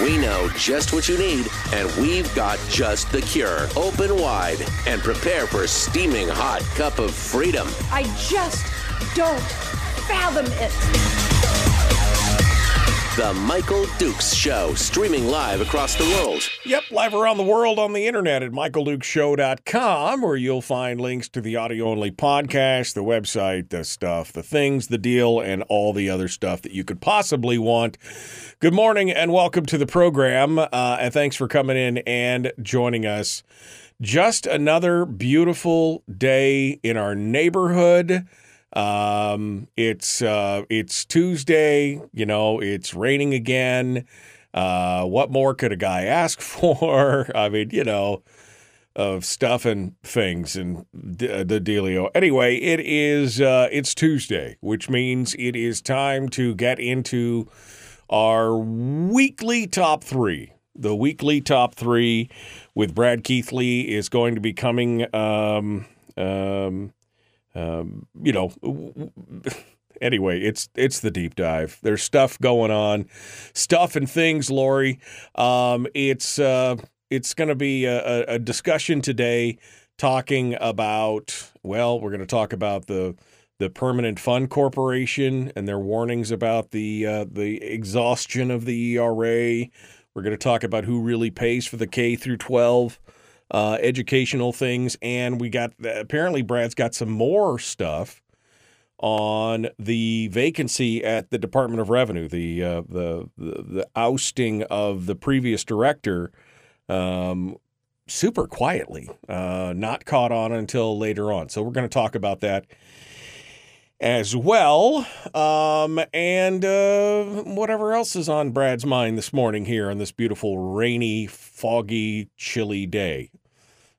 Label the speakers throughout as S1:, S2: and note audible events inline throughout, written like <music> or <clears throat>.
S1: We know just what you need, and we've got just the cure. Open wide and prepare for a steaming hot cup of freedom.
S2: I just don't fathom it.
S1: The Michael Dukes Show, streaming live across the world.
S3: Yep, live around the world on the internet at michaeldukeshow.com, where you'll find links to the audio only podcast, the website, the stuff, the things, the deal, and all the other stuff that you could possibly want. Good morning and welcome to the program. Uh, and thanks for coming in and joining us. Just another beautiful day in our neighborhood. Um, it's uh, it's Tuesday. You know, it's raining again. Uh, what more could a guy ask <laughs> for? I mean, you know, of stuff and things and d- uh, the dealio. Anyway, it is uh, it's Tuesday, which means it is time to get into our weekly top three. The weekly top three with Brad Keithley is going to be coming. Um, um, um, you know, anyway, it's it's the deep dive. There's stuff going on, stuff and things, Lori. Um, it's uh, it's going to be a, a discussion today, talking about. Well, we're going to talk about the the Permanent Fund Corporation and their warnings about the uh, the exhaustion of the ERA. We're going to talk about who really pays for the K through 12 uh, educational things, and we got apparently Brad's got some more stuff on the vacancy at the Department of Revenue, the uh, the, the the ousting of the previous director. Um, super quietly, uh, not caught on until later on. So we're going to talk about that as well. Um, and uh, whatever else is on Brad's mind this morning here on this beautiful, rainy, foggy, chilly day.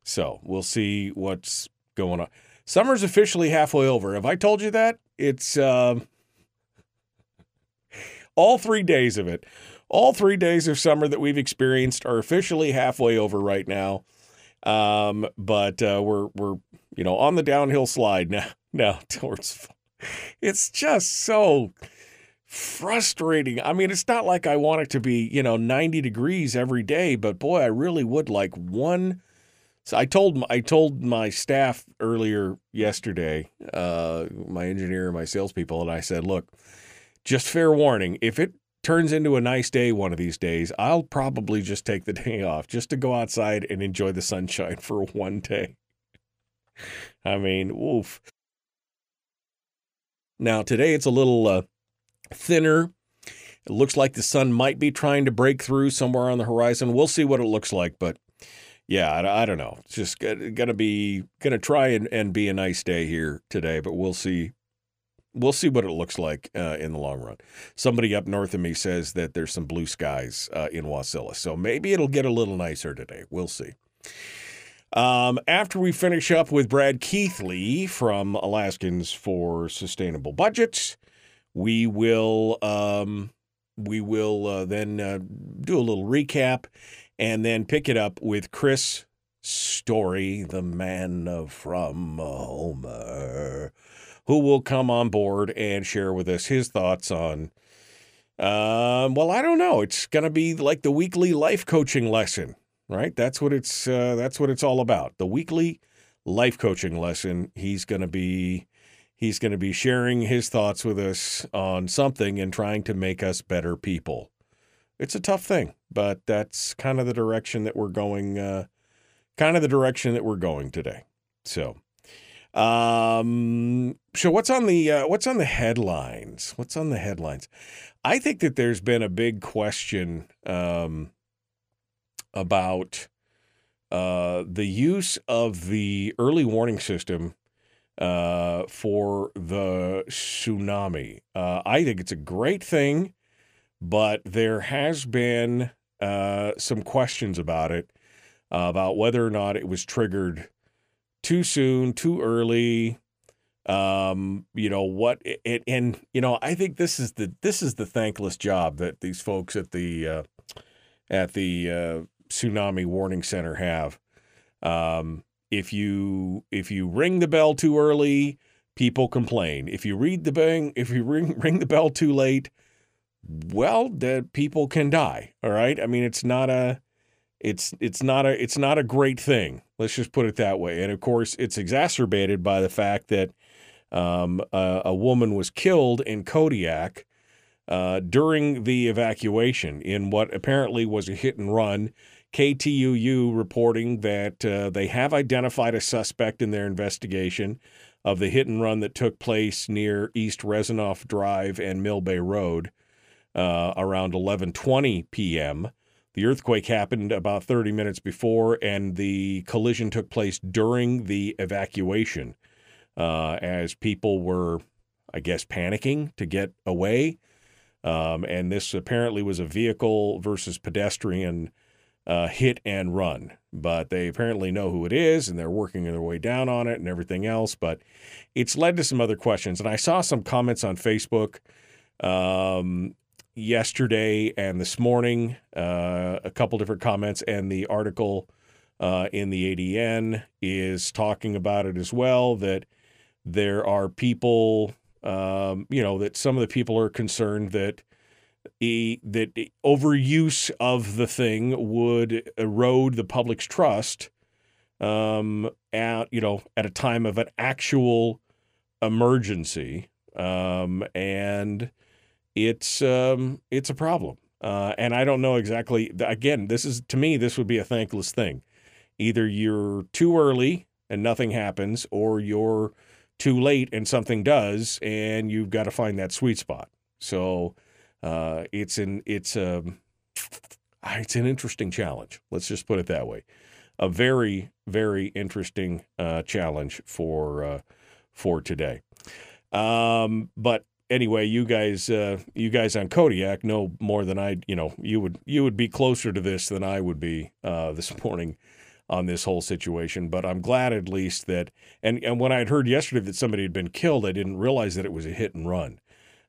S3: So we'll see what's going on. Summer's officially halfway over. Have I told you that? It's uh, all three days of it. All three days of summer that we've experienced are officially halfway over right now. Um, but uh, we're we're you know on the downhill slide now <laughs> now towards it's just so frustrating. I mean, it's not like I want it to be, you know, 90 degrees every day, but boy, I really would like one. So I told I told my staff earlier yesterday, uh, my engineer and my salespeople, and I said, look, just fair warning, if it turns into a nice day one of these days, I'll probably just take the <laughs> day off just to go outside and enjoy the sunshine for <laughs> one day. I mean, woof. Now, today it's a little uh, thinner. It looks like the sun might be trying to break through somewhere on the horizon. We'll see what it looks like, but yeah, I, I don't know. It's just gonna be gonna try and, and be a nice day here today, but we'll see. We'll see what it looks like uh, in the long run. Somebody up north of me says that there's some blue skies uh, in Wasilla, so maybe it'll get a little nicer today. We'll see. Um, after we finish up with Brad Keithley from Alaskans for Sustainable Budgets, we will um, we will uh, then uh, do a little recap and then pick it up with Chris Story, the man from Homer, who will come on board and share with us his thoughts on. Um, well, I don't know. It's going to be like the weekly life coaching lesson right? That's what it's uh, that's what it's all about. The weekly life coaching lesson. He's going to be he's going to be sharing his thoughts with us on something and trying to make us better people. It's a tough thing, but that's kind of the direction that we're going. Uh, kind of the direction that we're going today. So, um, so what's on the uh, what's on the headlines? What's on the headlines? I think that there's been a big question um, about uh, the use of the early warning system uh, for the tsunami. Uh, I think it's a great thing, but there has been uh, some questions about it, uh, about whether or not it was triggered too soon, too early. Um, you know what? And, and you know, I think this is the this is the thankless job that these folks at the uh, at the uh, tsunami warning center have. Um, if you if you ring the bell too early, people complain. If you read the bang, if you ring <laughs> ring the bell too late, well, the people can die. All right. I mean, it's not a it's it's not a it's not a great thing. Let's just put it that way. And of course, it's exacerbated by the fact that um, a, a, woman was killed in Kodiak uh, during the evacuation in what apparently was a hit and run. KTUU reporting that uh, they have identified a suspect in their investigation of the hit and run that took place near East Rezanoff Drive and Mill Bay Road uh, around 11:20 p.m. The earthquake happened about 30 minutes before, and the collision took place during the evacuation uh, as people were, I guess, panicking to get away. Um, and this apparently was a vehicle versus pedestrian uh, hit and run. But they apparently know who it is and they're working their way down on it and everything else. But it's led to some other questions. And I saw some comments on Facebook um, yesterday and this morning, uh, a couple different comments, and the article uh, in the ADN is talking about it as well. That there are people, um, you know, that some of the people are concerned that e, that overuse of the thing would erode the public's trust um, at you know at a time of an actual emergency, um, and it's um, it's a problem. Uh, and I don't know exactly. Again, this is to me, this would be a thankless thing. Either you're too early and nothing happens, or you're too late and something does, and you've got to find that sweet spot. So uh, it's an it's a um, it's an interesting challenge. Let's just put it that way. A very very interesting uh, challenge for uh, for today. Um, but anyway, you guys, uh, you guys on Kodiak know more than I. You know, you would you would be closer to this than I would be uh, this <laughs> morning on this whole situation. But I'm glad at least that. And and when I had heard yesterday that somebody had been killed, I didn't realize that it was a hit and run.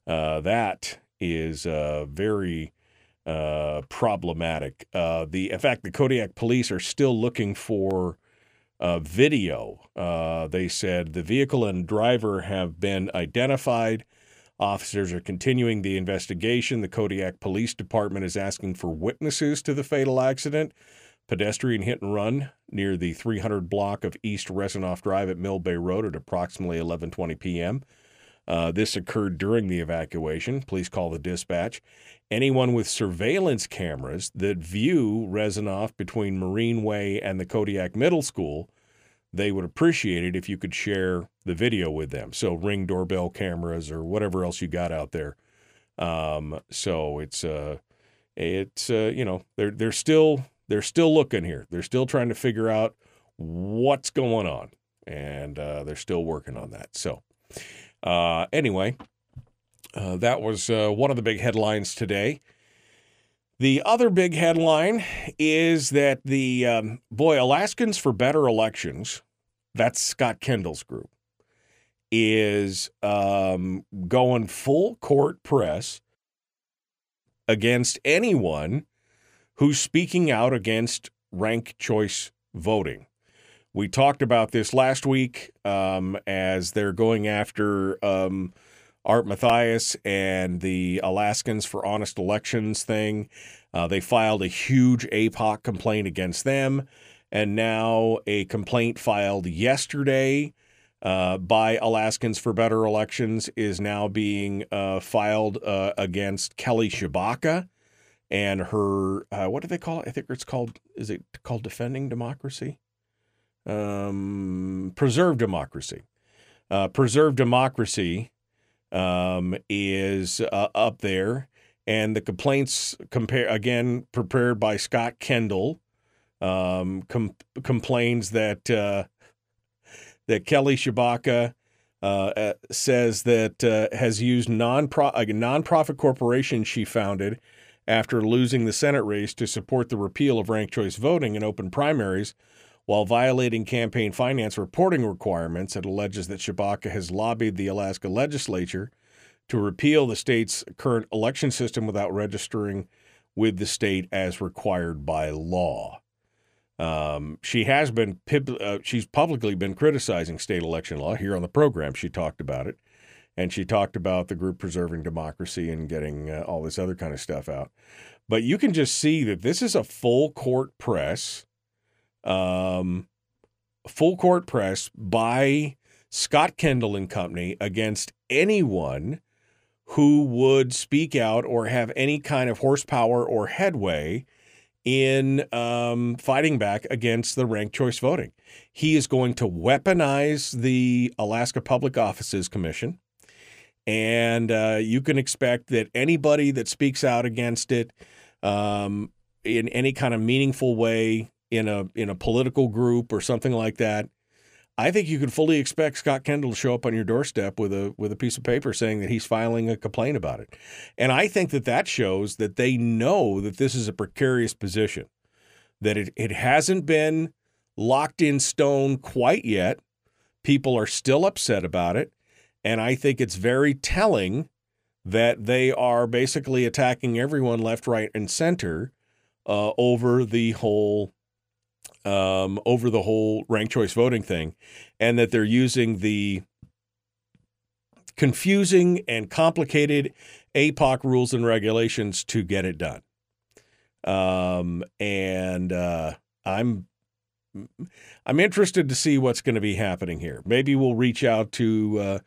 S3: Uh, that is uh, very uh, problematic. Uh, the in fact, the Kodiak police are still looking for. video. they said the vehicle and driver have been identified. Officers are continuing the investigation. The Kodiak Police Department is asking for witnesses to the fatal accident. Pedestrian hit and run near the 300 block of East Rezanoff Drive at Mill Bay Road at approximately 11:20 p.m. Uh, this occurred during the evacuation. Please call the dispatch. Anyone with surveillance cameras that view Rezanoff between Marine Way and the Kodiak Middle School they would appreciate it if you could share the video with them. So ring doorbell cameras or whatever else you got out there. Um, so it's uh, it's uh, you know they're they're still they're still looking here. They're still trying to figure out what's going on, and uh, they're still working on that. So uh, anyway, uh, that was uh, one of the big headlines today. The other big headline is that the um, boy Alaskans for Better Elections, that's Scott Kendall's group, is um, going full court press against anyone who's speaking out against rank choice voting. We talked about this last week um, as they're going after um, Art Mathias and the Alaskans for Honest Elections thing. Uh, they filed a huge APOC complaint against them, and now a complaint filed yesterday uh, by Alaskans for Better Elections is now being uh, filed uh, against Kelly Tshibaka and her. Uh, what do they call it? I think it's called. Is it called Defending Democracy? Um, Preserve Democracy. Uh, Preserve Democracy um, is uh, up there, and the complaints compare again prepared by Scott Kendall um, com- complains that that Kelly Tshibaka uh, uh, says that uh, has used non a nonprofit corporation she founded after losing the Senate race to support the repeal of ranked choice voting in open primaries while violating campaign finance reporting requirements. It alleges that Tshibaka has lobbied the Alaska legislature to repeal the state's current election system without registering with the state as required by law. Um, she has been uh, she's publicly been criticizing state election law here on the program. She talked about it, and she talked about the group preserving democracy and getting uh, all this other kind of stuff out. But you can just see that this is a full court press, um, full court press by Scott Kendall and Company against anyone who would speak out or have any kind of horsepower or headway in um, fighting back against the ranked choice voting. He is going to weaponize the Alaska Public Offices Commission. And uh, you can expect that anybody that speaks out against it um, in any kind of meaningful way in a in a political group or something like that I think you can fully expect Scott Kendall to show up on your doorstep with a with a piece of paper saying that he's filing a complaint about it. And I think that that shows that they know that this is a precarious position, that it, it hasn't been locked in stone quite yet. People are still upset about it. And I think it's very telling that they are basically attacking everyone left, right, and center uh, over the whole um, over the whole ranked choice voting thing, and that they're using the confusing and complicated APOC rules and regulations to get it done. Um, and uh, I'm I'm interested to see what's going to be happening here. Maybe we'll reach out to uh,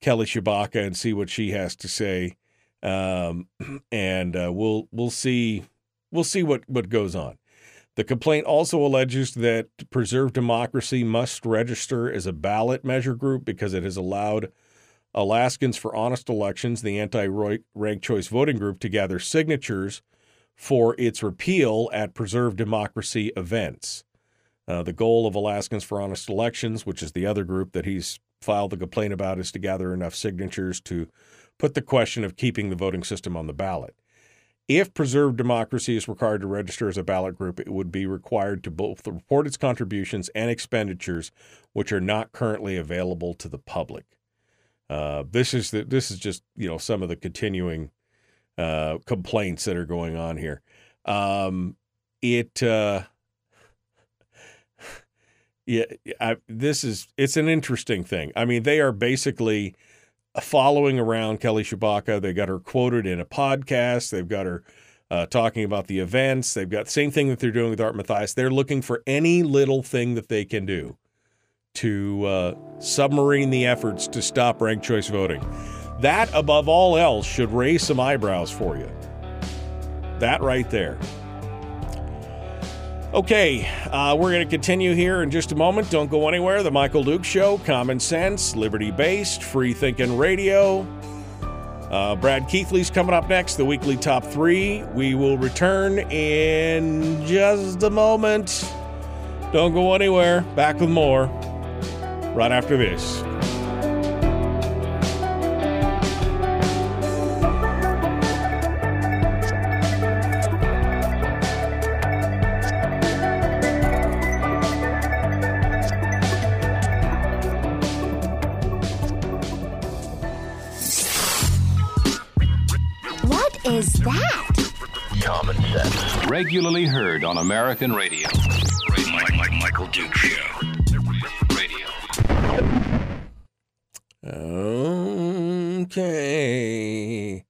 S3: Kelly Tshibaka and see what she has to say, um, <clears throat> and uh, we'll we'll see we'll see what what goes on. The complaint also alleges that Preserve Democracy must register as a ballot measure group because it has allowed Alaskans for Honest Elections, the anti ranked choice voting group, to gather signatures for its repeal at Preserve Democracy events. Uh, the goal of Alaskans for Honest Elections, which is the other group that he's filed the complaint about, is to gather enough signatures to put the question of keeping the voting system on the ballot. If Preserve Democracy is required to register as a ballot group, it would be required to both report its contributions and expenditures, which are not currently available to the public. Uh, this is the, this is just you know some of the continuing uh, complaints that are going on here. Um, it uh, <sighs> yeah, I, this is it's an interesting thing. I mean, they are basically following around Kelly Tshibaka. They got her quoted in a podcast. They've got her uh, talking about the events. They've got the same thing that they're doing with Art Mathias. They're looking for any little thing that they can do to uh, submarine the efforts to stop ranked choice voting. That, above all else, should raise some eyebrows for you. That right there. Okay, uh, we're going to continue here in just a moment. Don't go anywhere. The Michael Duke Show, common sense, liberty based, free thinking radio. Uh, Brad Keithley's coming up next, the weekly top three. We will return in just a moment. Don't go anywhere. Back with more right after this.
S4: Regularly heard on American radio. Mike, Mike, Michael Duke Show. Radio.
S3: Okay.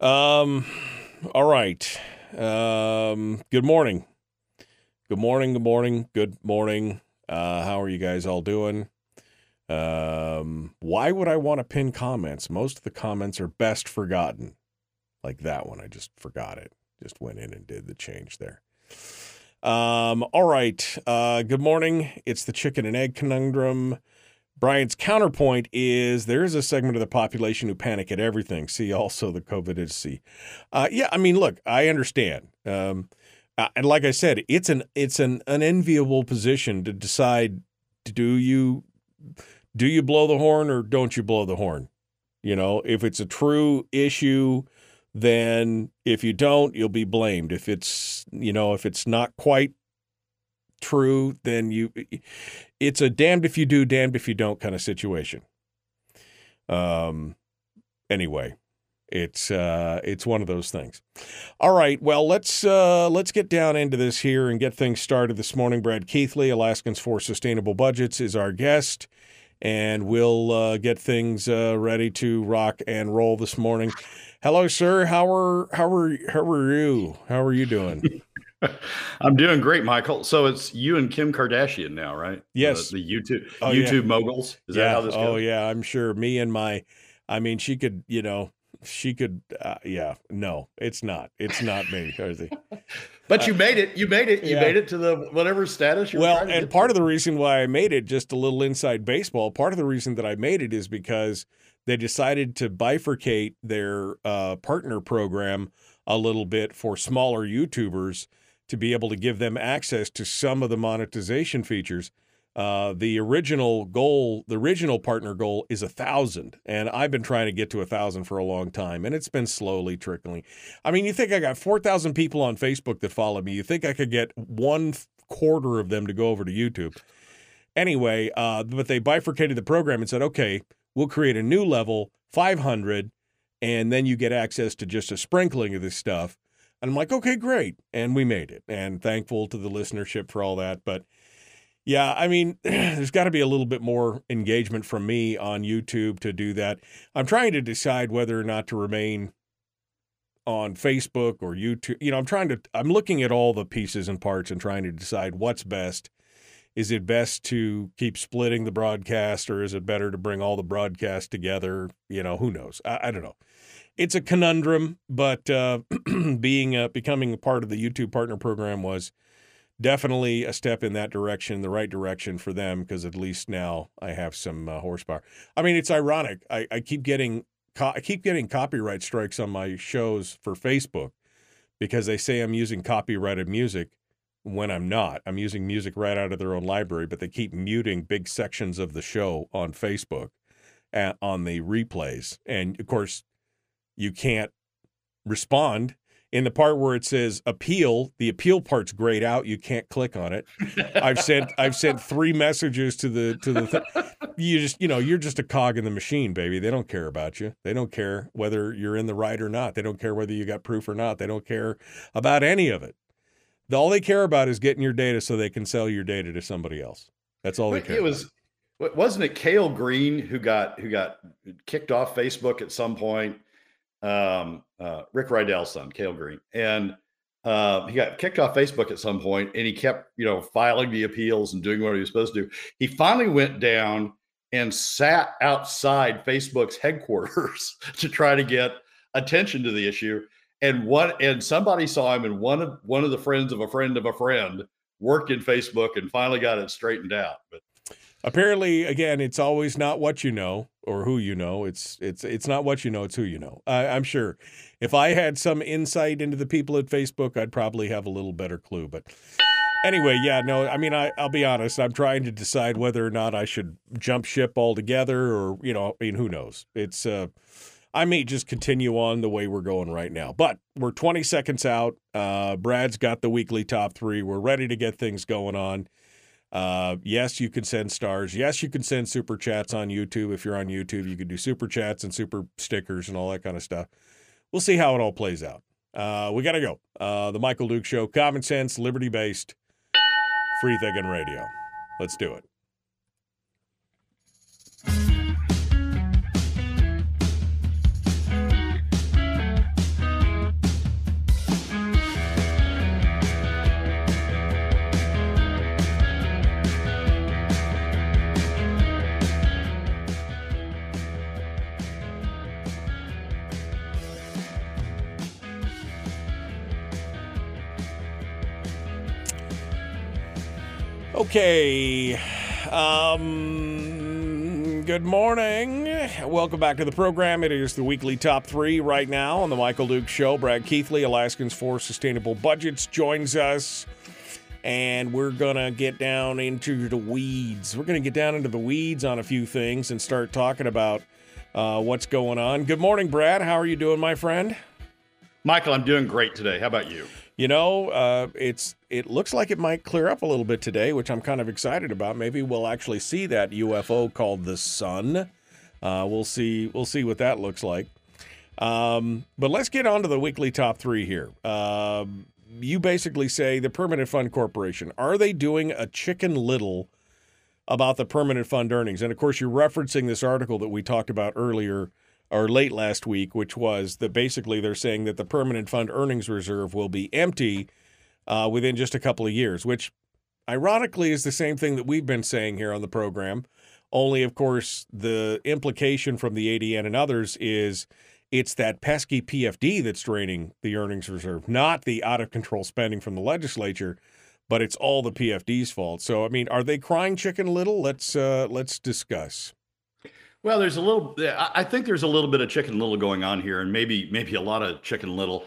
S3: Um. All right. Um. Good morning. Good morning. Good morning. Good morning. Uh, how are you guys all doing? Um, why would I want to pin comments? Most of the comments are best forgotten. Like that one, I just forgot it. Just went in and did the change there. Um, all right. Uh, good morning. It's the chicken and egg conundrum. Brian's counterpoint is there is a segment of the population who panic at everything. See also the COVID. Uh, yeah, I mean, look, I understand. Um, uh, and like I said, it's an it's an unenviable position to decide do you do you blow the horn or don't you blow the horn? You know, if it's a true issue then if you don't, you'll be blamed. If it's, you know, if it's not quite true, then you it's a damned if you do, damned if you don't kind of situation. Um anyway, it's uh it's one of those things. All right, well, let's uh let's get down into this here and get things started this morning. Brad Keithley, Alaskans for Sustainable Budgets is our guest and we'll uh, get things uh, ready to rock and roll this morning. Hello, sir. How are how are how are you? How are you doing? <laughs>
S5: I'm doing great, Michael. So it's you and Kim Kardashian now, right?
S3: Yes.
S5: The, the YouTube
S3: Oh,
S5: YouTube
S3: yeah.
S5: moguls. Is
S3: yeah.
S5: that how this goes?
S3: oh, yeah. I'm sure. Me and my, I mean, she could, you know, she could. Uh, yeah. No, it's not. It's not me. <laughs>
S5: But you made it. You made it. You
S3: yeah.
S5: made it to the whatever status. You're
S3: well, and part
S5: to.
S3: of the reason why I made it, just a little inside baseball. Part of the reason that I made it is because they decided to bifurcate their uh, partner program a little bit for smaller YouTubers to be able to give them access to some of the monetization features. Uh, the original goal, the original partner goal is a thousand, and I've been trying to get to a thousand for a long time, and it's been slowly trickling. I mean, you think I got four thousand people on Facebook that follow me? You think I could get one quarter of them to go over to YouTube? Anyway, uh, but they bifurcated the program and said, okay, we'll create a new level, five hundred, and then you get access to just a sprinkling of this stuff. And I'm like, okay, great. And we made it. And thankful to the listenership for all that. But yeah, I mean, <clears throat> there's got to be a little bit more engagement from me on YouTube to do that. I'm trying to decide whether or not to remain on Facebook or YouTube. You know, I'm trying to, I'm looking at all the pieces and parts and trying to decide what's best. Is it best to keep splitting the broadcast or is it better to bring all the broadcasts together? You know, who knows? I, I don't know it's a conundrum, but uh, <clears throat> being becoming a part of the YouTube partner program was definitely a step in that direction, the right direction for them, because at least now I have some uh, horsepower. I mean, it's ironic. I, I keep getting co- I keep getting copyright strikes on my shows for Facebook because they say I'm using copyrighted music when I'm not. I'm using music right out of their own library, but they keep muting big sections of the show on Facebook at, on the replays, and of course you can't respond in the part where it says appeal the appeal part's grayed out. You can't click on it. I've sent i've sent three messages to the to the th- you just you know you're just a cog in the machine baby. They don't care about you. They don't care whether you're in the right or not. They don't care whether you got proof or not. They don't care about any of it. All they care about is getting your data so they can sell your data to somebody else. That's all they care
S5: it was wa- wasn't it Kale Green who got who got kicked off Facebook at some point? Um, uh, Rick Rydell's son, Kale Green, and uh, he got kicked off Facebook at some point, and he kept you know filing the appeals and doing what he was supposed to do. He finally went down and sat outside Facebook's headquarters <laughs> to try to get attention to the issue. And one and somebody saw him, and one of one of the friends of a friend of a friend worked in Facebook and finally got it straightened out. But
S3: apparently again it's always not what you know or who you know it's it's it's not what you know it's who you know I, i'm sure if i had some insight into the people at facebook i'd probably have a little better clue but anyway yeah no i mean I, i'll be honest i'm trying to decide whether or not i should jump ship altogether or you know i mean who knows it's uh I may just continue on the way we're going right now. But we're 20 seconds out. Uh, Brad's got the weekly top three. We're ready to get things going on. Uh, yes, you can send stars. Yes, you can send super chats on YouTube. If you're on YouTube, you can do super chats and super stickers and all that kind of stuff. We'll see how it all plays out. Uh, we got to go. Uh, the Michael Duke Show, common sense, liberty based, free thinking radio. Let's do it. Okay. Um, good morning. Welcome back to the program. It is the weekly top three right now on the Michael Duke Show. Brad Keithley, Alaskans for Sustainable Budgets, joins us. And we're going to get down into the weeds. We're going to get down into the weeds on a few things and start talking about uh, what's going on. Good morning, Brad. How are you doing, my friend?
S5: Michael, I'm doing great today. How about you?
S3: You know, uh, it's it looks like it might clear up a little bit today, which I'm kind of excited about. Maybe we'll actually see that UFO called the Sun. Uh, we'll see. We'll see what that looks like. Um, but let's get on to the weekly top three here. Um, you basically say the Permanent Fund Corporation are they doing a chicken little about the permanent fund earnings? And of course, you're referencing this article that we talked about earlier or late last week, which was that basically they're saying that the permanent fund earnings reserve will be empty uh, within just a couple of years, which ironically is the same thing that we've been saying here on the program. Only, of course, the implication from the ADN and others is it's that pesky PFD that's draining the earnings reserve, not the out of control spending from the legislature, but it's all the PFD's fault. So, I mean, are they crying chicken little? Let's uh, let's discuss.
S5: Well, there's a little. I think there's a little bit of Chicken Little going on here, and maybe maybe a lot of Chicken Little.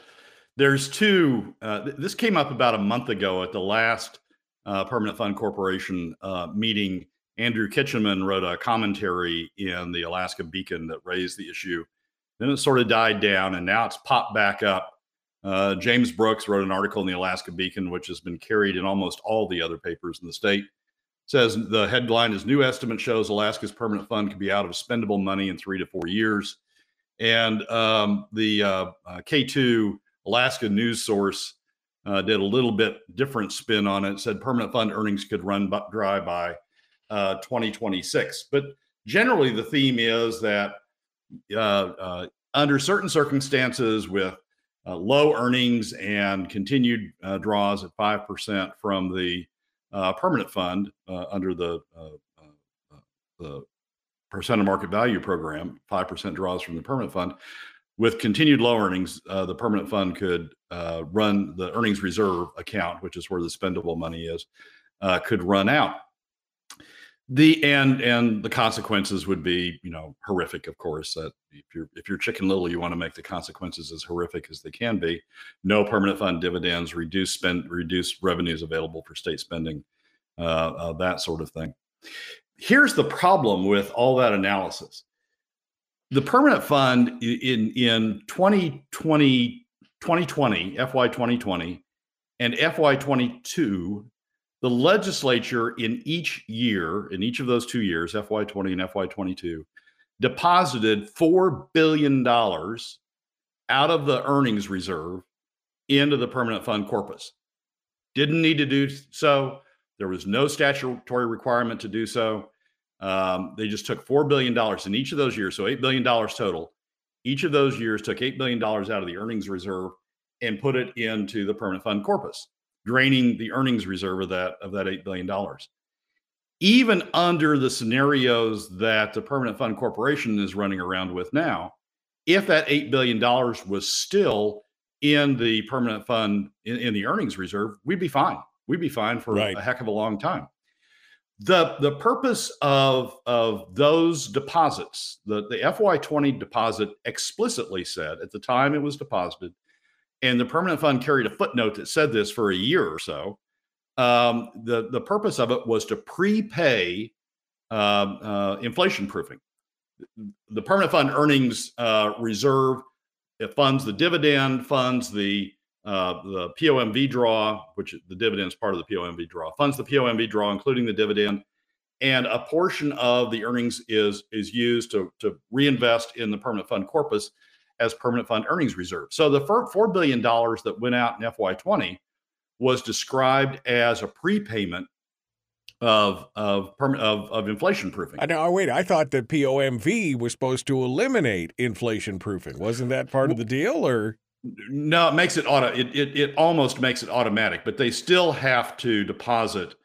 S5: There's two. Uh, this came up about a month ago at the last uh, Permanent Fund Corporation uh, meeting. Andrew Kitchenman wrote a commentary in the Alaska Beacon that raised the issue. Then it sort of died down, and now it's popped back up. Uh, James Brooks wrote an article in the Alaska Beacon, which has been carried in almost all the other papers in the state says the headline is new estimate shows Alaska's permanent fund could be out of spendable money in three to four years. And um, the uh, uh, K2 Alaska news source uh, did a little bit different spin on it. Said permanent fund earnings could run dry by uh, 2026. But generally, the theme is that uh, uh, under certain circumstances, with low earnings and continued draws at five percent from the uh, permanent fund uh, under the uh, uh, the percent of market value program, five percent draws from the permanent fund. With continued low earnings, uh, the permanent fund could run the earnings reserve account, which is where the spendable money is, could run out the and and the consequences would be you know horrific of course that if you're if you're chicken little you want to make the consequences as horrific as they can be. No permanent fund dividends reduce spend reduce revenues available for state spending uh, uh, that sort of thing. Here's the problem with all that analysis. The permanent fund in in 2020 2020 fy 2020 and fy 22 the legislature in each year, in each of those two years, FY20 and FY22, deposited $4 billion out of the earnings reserve into the permanent fund corpus. Didn't need to do so. There was no statutory requirement to do so. Um, they just took $4 billion in each of those years, so $8 billion total. Each of those years took $8 billion out of the earnings reserve and put it into the permanent fund corpus draining the earnings reserve of that of that $8 billion. Even under the scenarios that the Permanent Fund Corporation is running around with now, if that $8 billion was still in the permanent fund in, in the earnings reserve, we'd be fine. We'd be fine for right. a heck of a long time. The the purpose of of those deposits, the, the FY20 deposit explicitly said at the time it was deposited and the permanent fund carried a footnote that said this for a year or so. Um, the the purpose of it was to prepay uh, uh, inflation proofing. The permanent fund earnings uh, reserve it funds the dividend, funds the uh, the POMV draw, which the dividend is part of the POMV draw, funds the POMV draw, including the dividend, and a portion of the earnings is is used to to reinvest in the permanent fund corpus as permanent fund earnings reserve. So the $4 billion that went out in FY20 was described as a prepayment of of of, of inflation proofing.
S3: I know. Wait, I thought that POMV was supposed to eliminate inflation proofing. Wasn't that part of the deal, or?
S5: No, it makes it auto. It it, it almost makes it automatic, but they still have to deposit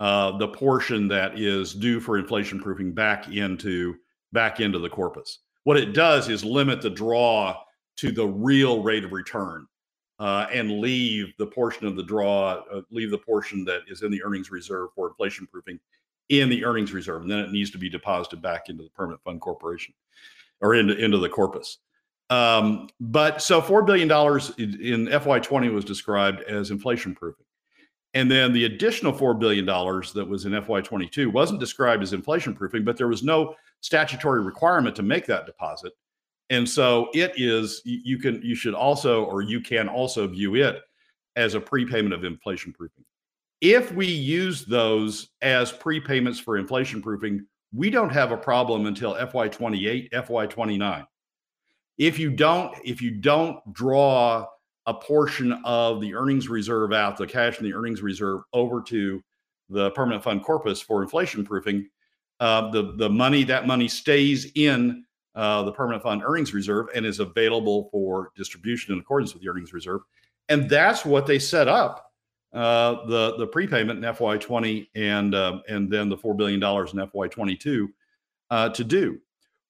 S5: uh, the portion that is due for inflation proofing back into back into the corpus. What it does is limit the draw to the real rate of return uh, and leave the portion of the draw, uh, leave the portion that is in the earnings reserve for inflation proofing in the earnings reserve. And then it needs to be deposited back into the permanent fund corporation or into, into the corpus. Um, but so $4 billion in, in FY20 was described as inflation proofing. And then the additional $4 billion that was in FY22 wasn't described as inflation proofing, but there was no statutory requirement to make that deposit. And so it is, you can, you should also, or you can also view it as a prepayment of inflation proofing. If we use those as prepayments for inflation proofing, we don't have a problem until FY28, FY29. If you don't, if you don't draw a portion of the earnings reserve out, the cash in the earnings reserve over to the permanent fund corpus for inflation proofing, uh, the the money that money stays in uh, the permanent fund earnings reserve and is available for distribution in accordance with the earnings reserve, and that's what they set up uh, the the prepayment in FY20 and uh, and then the four billion dollars in FY22 uh, to do.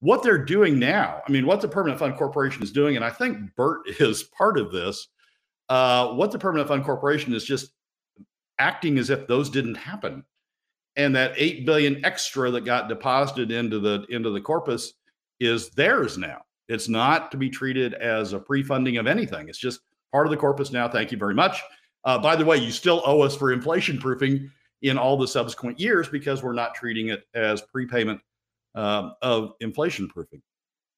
S5: What they're doing now, I mean, what the Permanent Fund Corporation is doing, and I think Bert <laughs> is part of this. Uh, what the Permanent Fund Corporation is just acting as if those didn't happen, and that eight billion extra that got deposited into the into the corpus is theirs now. It's not to be treated as a pre-funding of anything. It's just part of the corpus now. Thank you very much. Uh, by the way, you still owe us for inflation proofing in all the subsequent years because we're not treating it as prepayment um, of inflation proofing.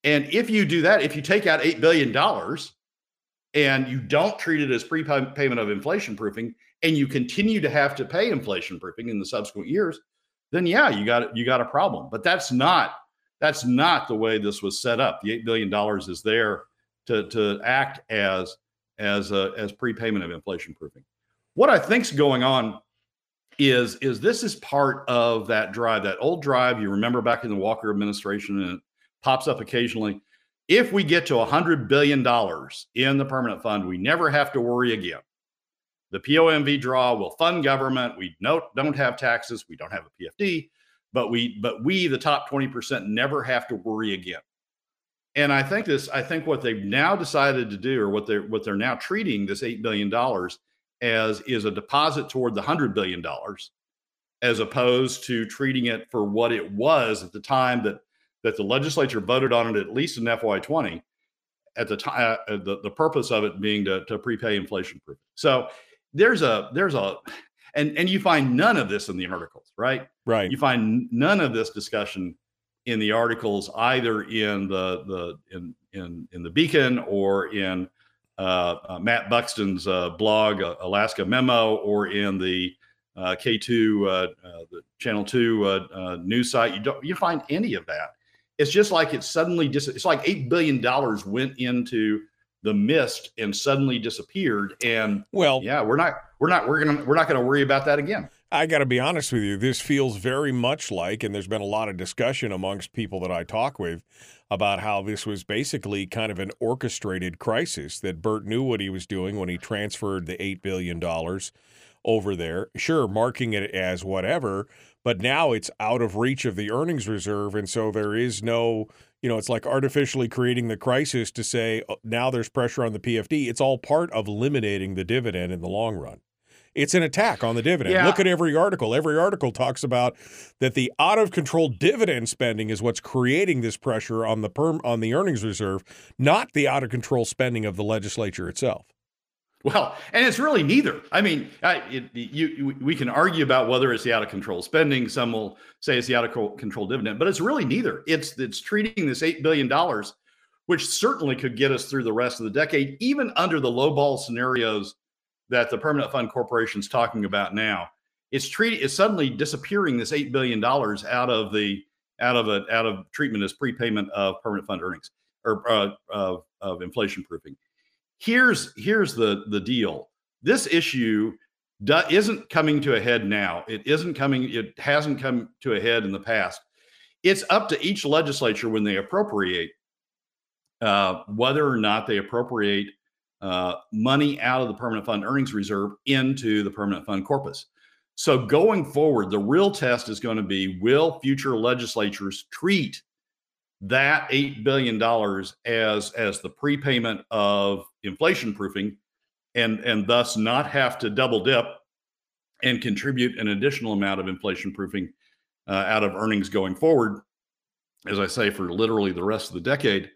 S5: And if you do that, if you take out $8 billion and you don't treat it as prepayment of inflation proofing and you continue to have to pay inflation proofing in the subsequent years, then yeah, you got you got a problem. But that's not that's not the way this was set up. The $8 billion is there to, to act as as a, as prepayment of inflation proofing. What I think's going on is is this is part of that drive, that old drive you remember back in the Walker administration, and it pops up occasionally. If we get to $100 billion in the permanent fund, we never have to worry again. The POMV draw will fund government. We don't, don't have taxes. We don't have a PFD, but we, but we, the top 20%, never have to worry again. And I think this, I think what they've now decided to do, or what they're what they're now treating this eight billion dollars as is a deposit toward the hundred billion dollars, as opposed to treating it for what it was at the time that that the legislature voted on it, at least in FY20, at the time, uh, the, the purpose of it being to, to prepay inflation proof. So there's a there's a and and you find none of this in the articles, right?
S3: Right.
S5: You find none of this discussion in the articles either in the the in in in the Beacon or in uh, uh, Matt Buxton's uh, blog uh, Alaska Memo or in the uh, K2 uh, the Channel 2 news site. You don't you find any of that. It's just like it's suddenly dis- it's like eight billion dollars went into the mist and suddenly disappeared. And
S3: well,
S5: yeah, we're not we're not we're gonna we're not gonna worry about that again.
S3: I got to be honest with you. This feels very much like, and there's been a lot of discussion amongst people that I talk with about how this was basically kind of an orchestrated crisis that Burt knew what he was doing when he transferred the $8 billion over there. Sure, marking it as whatever, but now it's out of reach of the earnings reserve. And so there is no, you know, it's like artificially creating the crisis to say oh, now there's pressure on the PFD. It's all part of eliminating the dividend in the long run. It's an attack on the dividend. Yeah. Look at every article. Every article talks about that the out of control dividend spending is what's creating this pressure on the perm on the earnings reserve, not the out of control spending of the legislature itself.
S5: Well, and it's really neither. I mean, I, it, you, we can argue about whether it's the out of control spending. Some will say it's the out of control dividend, but it's really neither. It's it's treating this eight billion dollars, which certainly could get us through the rest of the decade, even under the low ball scenarios that the permanent fund corporation is talking about now. It's treating it's suddenly disappearing this eight billion dollars out of the out of a out of treatment as prepayment of permanent fund earnings or uh, of, of inflation proofing. Here's here's the the deal. This issue do, isn't coming to a head now. It isn't coming. It hasn't come to a head in the past. It's up to each legislature when they appropriate uh, whether or not they appropriate uh, money out of the permanent fund earnings reserve into the permanent fund corpus. So going forward, the real test is going to be will future legislatures treat that $8 billion as, as the prepayment of inflation proofing and, and thus not have to double dip and contribute an additional amount of inflation proofing uh, out of earnings going forward, as I say, for literally the rest of the decade?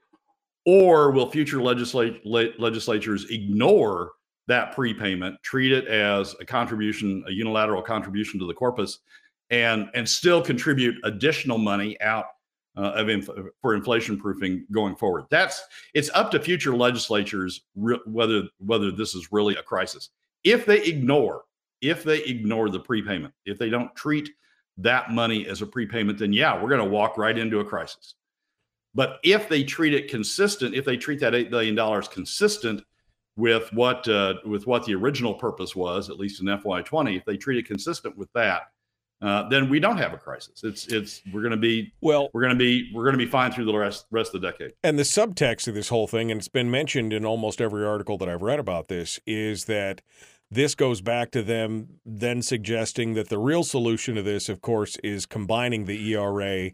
S5: Or will future legislatures ignore that prepayment, treat it as a contribution, a unilateral contribution to the corpus, and and still contribute additional money out uh, of inf- for inflation proofing going forward? That's it's up to future legislatures re- whether whether this is really a crisis. if they ignore if they ignore the prepayment, if they don't treat that money as a prepayment, then yeah, we're going to walk right into a crisis. But if they treat it consistent, if they treat that eight billion dollars consistent with what uh, with what the original purpose was, at least in FY20, if they treat it consistent with that, uh, then we don't have a crisis. It's it's we're going to be
S3: well,
S5: we're going to be we're going to be fine through the rest rest of the decade.
S3: And the subtext of this whole thing, and it's been mentioned in almost every article that I've read about this, is that this goes back to them then suggesting that the real solution to this, of course, is combining the ERA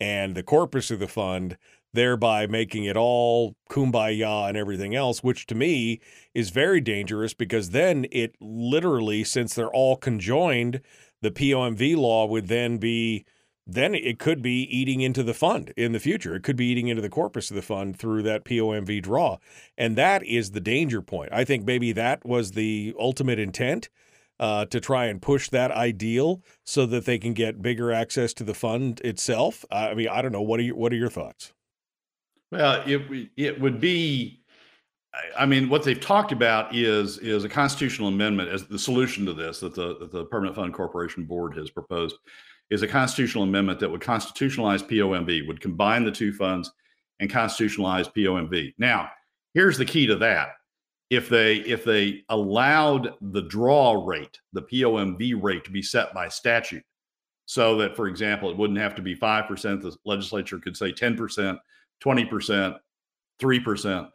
S3: and the corpus of the fund, thereby making it all kumbaya and everything else, which to me is very dangerous because then it literally, since they're all conjoined, the POMV law would then be then it could be eating into the fund in the future. It could be eating into the corpus of the fund through that POMV draw. And that is the danger point. I think maybe that was the ultimate intent uh, to try and push that ideal so that they can get bigger access to the fund itself. I mean, I don't know. What are your, what are your thoughts?
S5: Well, it, it would be. I mean, what they've talked about is is a constitutional amendment as the solution to this that the that the Permanent Fund Corporation Board has proposed is a constitutional amendment that would constitutionalize POMV, would combine the two funds and constitutionalize POMV. Now, here's the key to that. If they if they allowed the draw rate, the POMV rate to be set by statute, so that, for example, it wouldn't have to be 5%, the legislature could say 10%, 20%, 3%.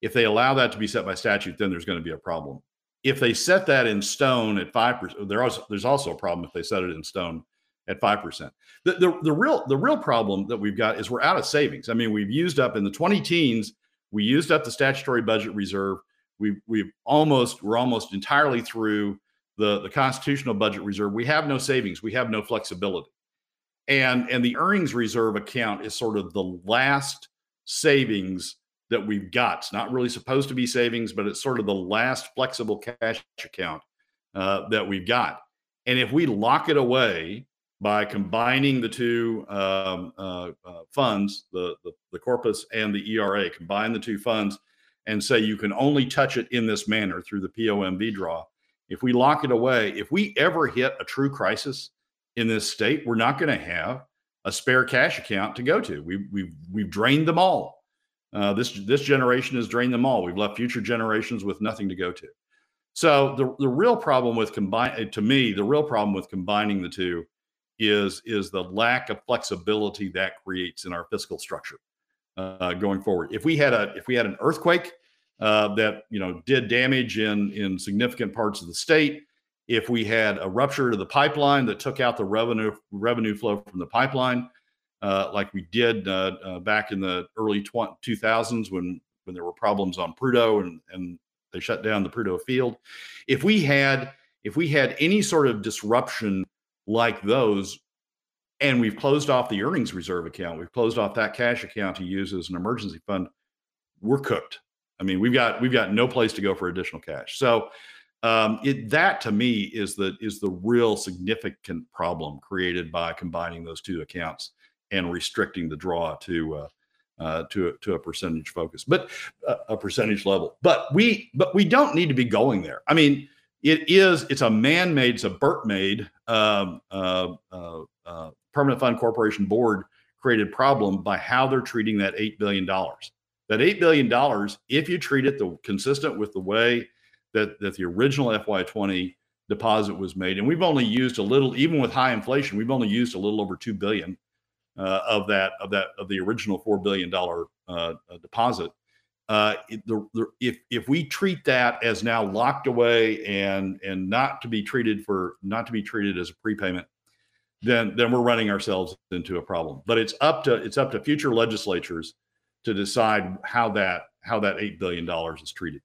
S5: If they allow that to be set by statute, then there's going to be a problem. If they set that in stone at 5%, there also, there's also a problem if they set it in stone at 5%. The, the, the real the real problem that we've got is we're out of savings. I mean, we've used up in the 20 teens, we used up the statutory budget reserve. We've we've almost we're almost entirely through the, the constitutional budget reserve. We have no savings, we have no flexibility. And and the earnings reserve account is sort of the last savings that we've got. It's not really supposed to be savings, but it's sort of the last flexible cash account uh, that we've got. And if we lock it away by combining the two um, uh, uh, funds, the, the, the corpus and the ERA, combine the two funds and say you can only touch it in this manner through the POMV draw. If we lock it away, if we ever hit a true crisis in this state, we're not going to have a spare cash account to go to. We, we've we've drained them all. Uh, this this generation has drained them all. We've left future generations with nothing to go to. So the the real problem with combine to me, the real problem with combining the two is is the lack of flexibility that creates in our fiscal structure uh, going forward. If we had a if we had an earthquake uh, that you know did damage in in significant parts of the state, if we had a rupture to the pipeline that took out the revenue revenue flow from the pipeline, uh, like we did uh, uh, back in the early 2000s when when there were problems on Prudhoe and and they shut down the Prudhoe field, if we had if we had any sort of disruption like those and we've closed off the earnings reserve account we've closed off that cash account to use as an emergency fund we're cooked i mean we've got we've got no place to go for additional cash so um, it, that to me is the is the real significant problem created by combining those two accounts and restricting the draw to uh, uh, to a, to a percentage focus, but uh, a percentage level. But we but we don't need to be going there. I mean, it is it's a man-made it's a burt-made um, uh, uh, uh, permanent fund corporation board created problem by how they're treating that $8 billion that $8 billion if you treat it the consistent with the way that, that the original fy20 deposit was made and we've only used a little even with high inflation we've only used a little over 2 billion uh, of that of that of the original $4 billion uh, deposit uh, the, the, if if we treat that as now locked away and and not to be treated for not to be treated as a prepayment, then then we're running ourselves into a problem. But it's up to it's up to future legislatures to decide how that how that eight billion dollars is treated.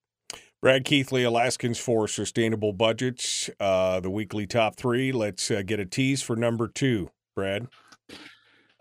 S3: Brad Keithley, Alaskans for Sustainable Budgets, uh, the weekly top three. Let's uh, get a tease for number two, Brad.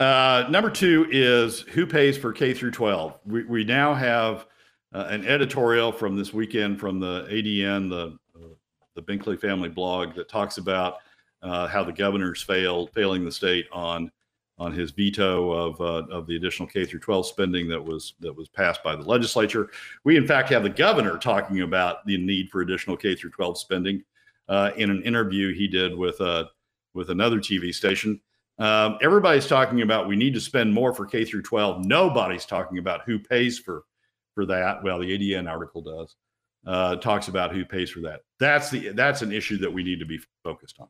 S5: Uh, number two is who pays for K through 12. We, we now have uh, an editorial from this weekend from the ADN, the uh, the Binkley family blog that talks about uh, how the governor's failed, failing the state on on his veto of uh, of the additional K through 12 spending that was that was passed by the legislature. We in fact have the governor talking about the need for additional K through 12 spending uh, in an interview he did with uh, with another TV station. Um, everybody's talking about we need to spend more for K through 12. Nobody's talking about who pays for for that. Well, the ADN article does uh, talks about who pays for that. That's the that's an issue that we need to be focused on.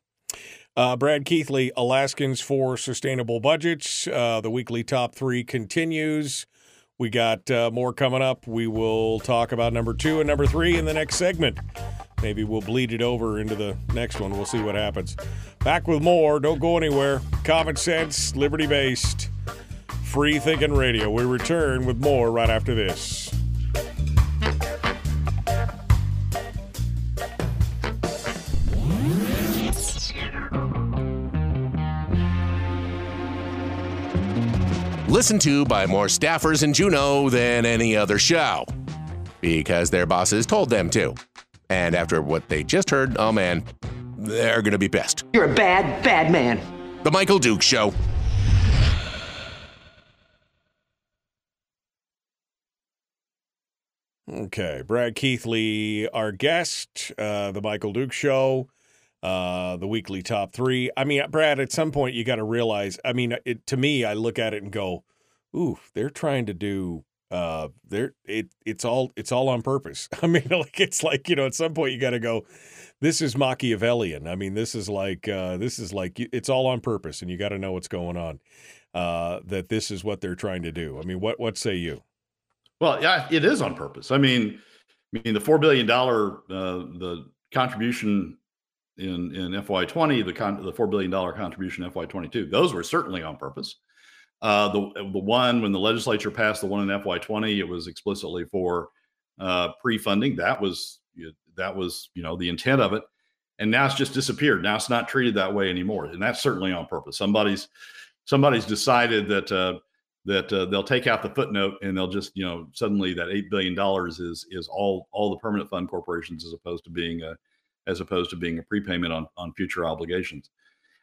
S3: Uh, Brad Keithley, Alaskans for Sustainable Budgets. Uh, the weekly top three continues. We got uh, more coming up. We will talk about number two and number three in the next segment. Maybe we'll bleed it over into the next one. We'll see what happens. Back with more. Don't go anywhere. Common sense, liberty based, free thinking radio. We return with more right after this.
S1: Listened to by more staffers in Juneau than any other show because their bosses told them to. And after what they just heard, oh man, they're going to be pissed.
S6: You're a bad, bad man.
S1: The Michael Duke Show.
S3: Okay, Brad Keithley, our guest, uh, the Michael Duke Show, uh, the weekly top three. I mean, Brad, at some point you got to realize. I mean, it, to me, I look at it and go, "Ooh, they're trying to do. Uh, they're it. It's all. It's all on purpose. <laughs> I mean, <laughs> like it's like you know, at some point you got to go. This is Machiavellian. I mean, this is like uh, this is like it's all on purpose, and you got to know what's going on. Uh, that this is what they're trying to do. I mean, what what say you?
S5: Well, yeah, it is on purpose. I mean, I mean the four billion dollar uh, the contribution in in FY20, the con- the four billion dollar contribution FY22, those were certainly on purpose. Uh, the the one when the legislature passed the one in FY20, it was explicitly for uh, pre-funding. That was that was you know the intent of it, and now it's just disappeared. Now it's not treated that way anymore, and that's certainly on purpose. Somebody's somebody's decided that uh, that uh, they'll take out the footnote and they'll just you know suddenly that eight billion dollars is is all all the permanent fund corporations as opposed to being a as opposed to being a prepayment on on future obligations.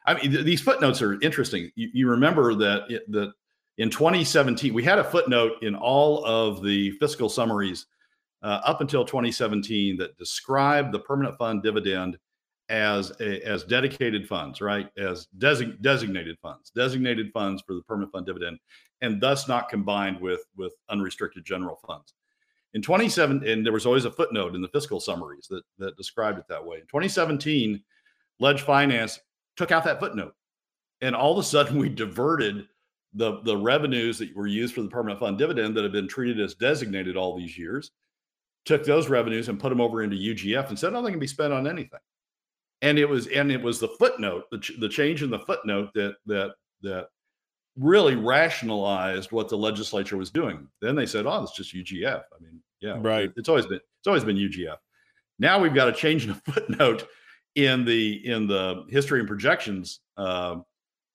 S5: I mean th- these footnotes are interesting. You, you remember that it, that in 2017 we had a footnote in all of the fiscal summaries uh, up until 2017 that described the permanent fund dividend as a, as dedicated funds, right? As design, designated funds, designated funds for the permanent fund dividend, and thus not combined with with unrestricted general funds. In 27, and there was always a footnote in the fiscal summaries that that described it that way. In 2017, Ledge Finance took out that footnote, and all of a sudden <laughs> we diverted the the revenues that were used for the permanent fund dividend that have been treated as designated all these years, took those revenues and put them over into UGF and said, "No, they can be spent on anything." and it was and it was the footnote the, ch- the change in the footnote that that that really rationalized what the legislature was doing then they said oh it's just ugf i mean yeah.
S3: Right.
S5: It's always been it's always been ugf now we've got a change in the <laughs> footnote in the in the history and projections uh,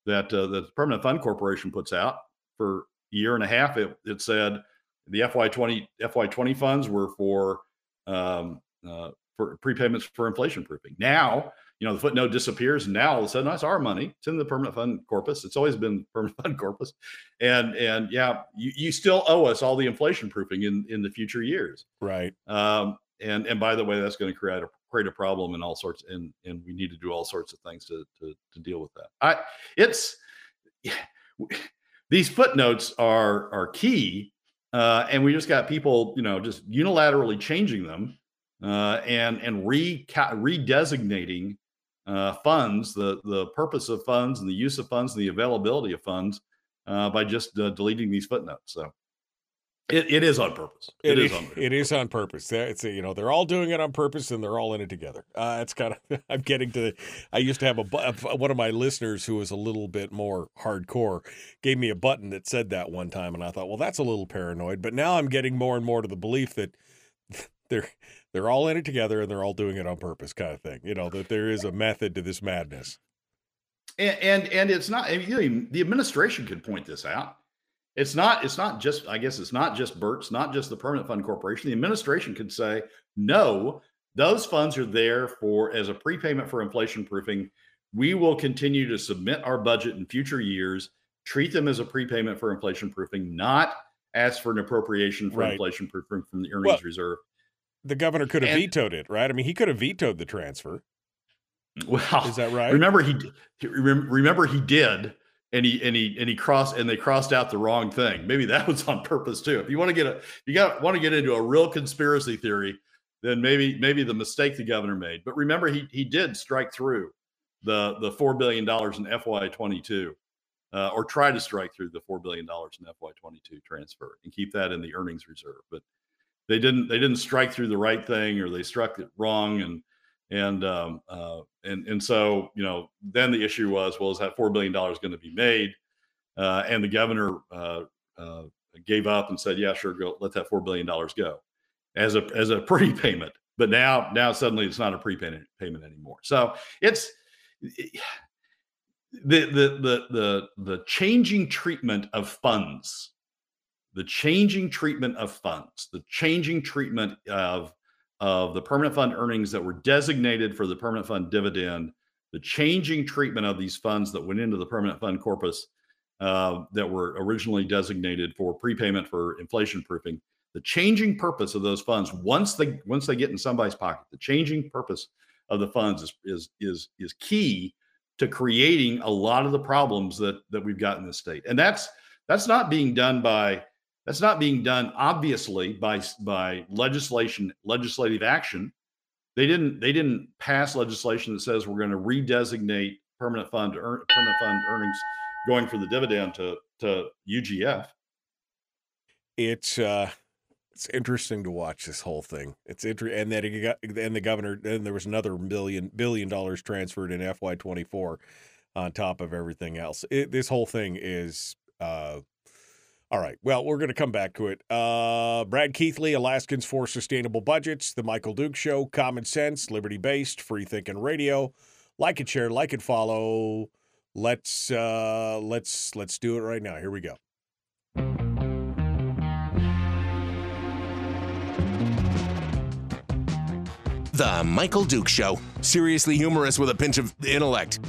S5: that uh, the permanent fund corporation puts out for a year and a half. It, it said the fy20 fy20 funds were for um, uh, for prepayments for inflation proofing. Now, you know, the footnote disappears, and now all of a sudden that's our money. It's in the permanent fund corpus. It's always been <laughs> permanent fund corpus, and and yeah, you, you still owe us all the inflation proofing in in the future years.
S3: Right.
S5: Um, and and by the way, that's going to create a create a problem and all sorts, and and we need to do all sorts of things to to, to deal with that. I it's these footnotes are are key, uh, and we just got people, you know, just unilaterally changing them uh, and and re redesignating uh, funds, the the purpose of funds and the use of funds and the availability of funds uh, by just uh, deleting these footnotes. So it, it is on purpose.
S3: it, it is, on purpose. It is on purpose. It's you know they're all doing it on purpose and they're all in it together. Uh, it's kind of <laughs> I'm getting to. The, I used to have a one of my listeners who was a little bit more hardcore gave me a button that said that one time, and I thought, well, that's a little paranoid. But now I'm getting more and more to the belief that <laughs> they're they're all in it together and they're all doing it on purpose, kind of thing. You know that there is a method to this madness.
S5: And and, and it's not. The administration could point this out. It's not. It's not just. I guess it's not just Burt's. Not just the Permanent Fund Corporation. The administration could say no. Those funds are there for as a prepayment for inflation proofing. We will continue to submit our budget in future years treat them as a prepayment for inflation proofing, not ask for an appropriation for
S3: Right.
S5: inflation proofing from the earnings
S3: Well-
S5: reserve.
S3: The governor could have
S5: And-
S3: vetoed it, right? I mean, he could have vetoed the transfer.
S5: Well,
S3: Is that right?
S5: Remember he d- he- remem- remember he did, and he and he and he crossed and they crossed out the wrong thing. Maybe that was on purpose too. If you want to get a you got want to get into a real conspiracy theory, then maybe maybe the mistake the governor made. But remember he he did strike through the the four billion dollars in FY twenty two. Uh, or try to strike through the four billion dollars in FY22 transfer and keep that in the earnings reserve. But they didn't. They didn't strike through the right thing, or they struck it wrong, and and um, uh, and and so you know then the issue was well is that four billion dollars going to be made? Uh, and the governor uh, uh, gave up and said yeah sure go let that four billion dollars go as a as a prepayment. But now now suddenly it's not a prepayment payment anymore. So it's the the the the the changing treatment of funds the changing treatment of funds the changing treatment of of the permanent fund earnings that were designated for the permanent fund dividend, the changing treatment of these funds that went into the permanent fund corpus uh, that were originally designated for prepayment for inflation proofing, the changing purpose of those funds once they once they get in somebody's pocket, the changing purpose of the funds is is is is key to creating a lot of the problems that that we've got in this state, and that's that's not being done by that's not being done obviously by by legislation, legislative action. They didn't they didn't pass legislation that says we're going to redesignate permanent fund earn, permanent fund earnings going for the dividend to to UGF.
S3: It's uh it's interesting to watch this whole thing. It's inter- and then it got and the governor then there was another million billion dollars transferred in FY24 on top of everything else. It, this whole thing is uh all right. Well, we're going to come back to it. Uh, Brad Keithley, Alaskans for Sustainable Budgets, The Michael Duke Show, Common Sense, Liberty Based, Free Thinking Radio. Like it, share, like it, follow. Let's uh, let's let's do it right now. Here we go.
S1: The Michael Duke Show. Seriously humorous with a pinch of intellect.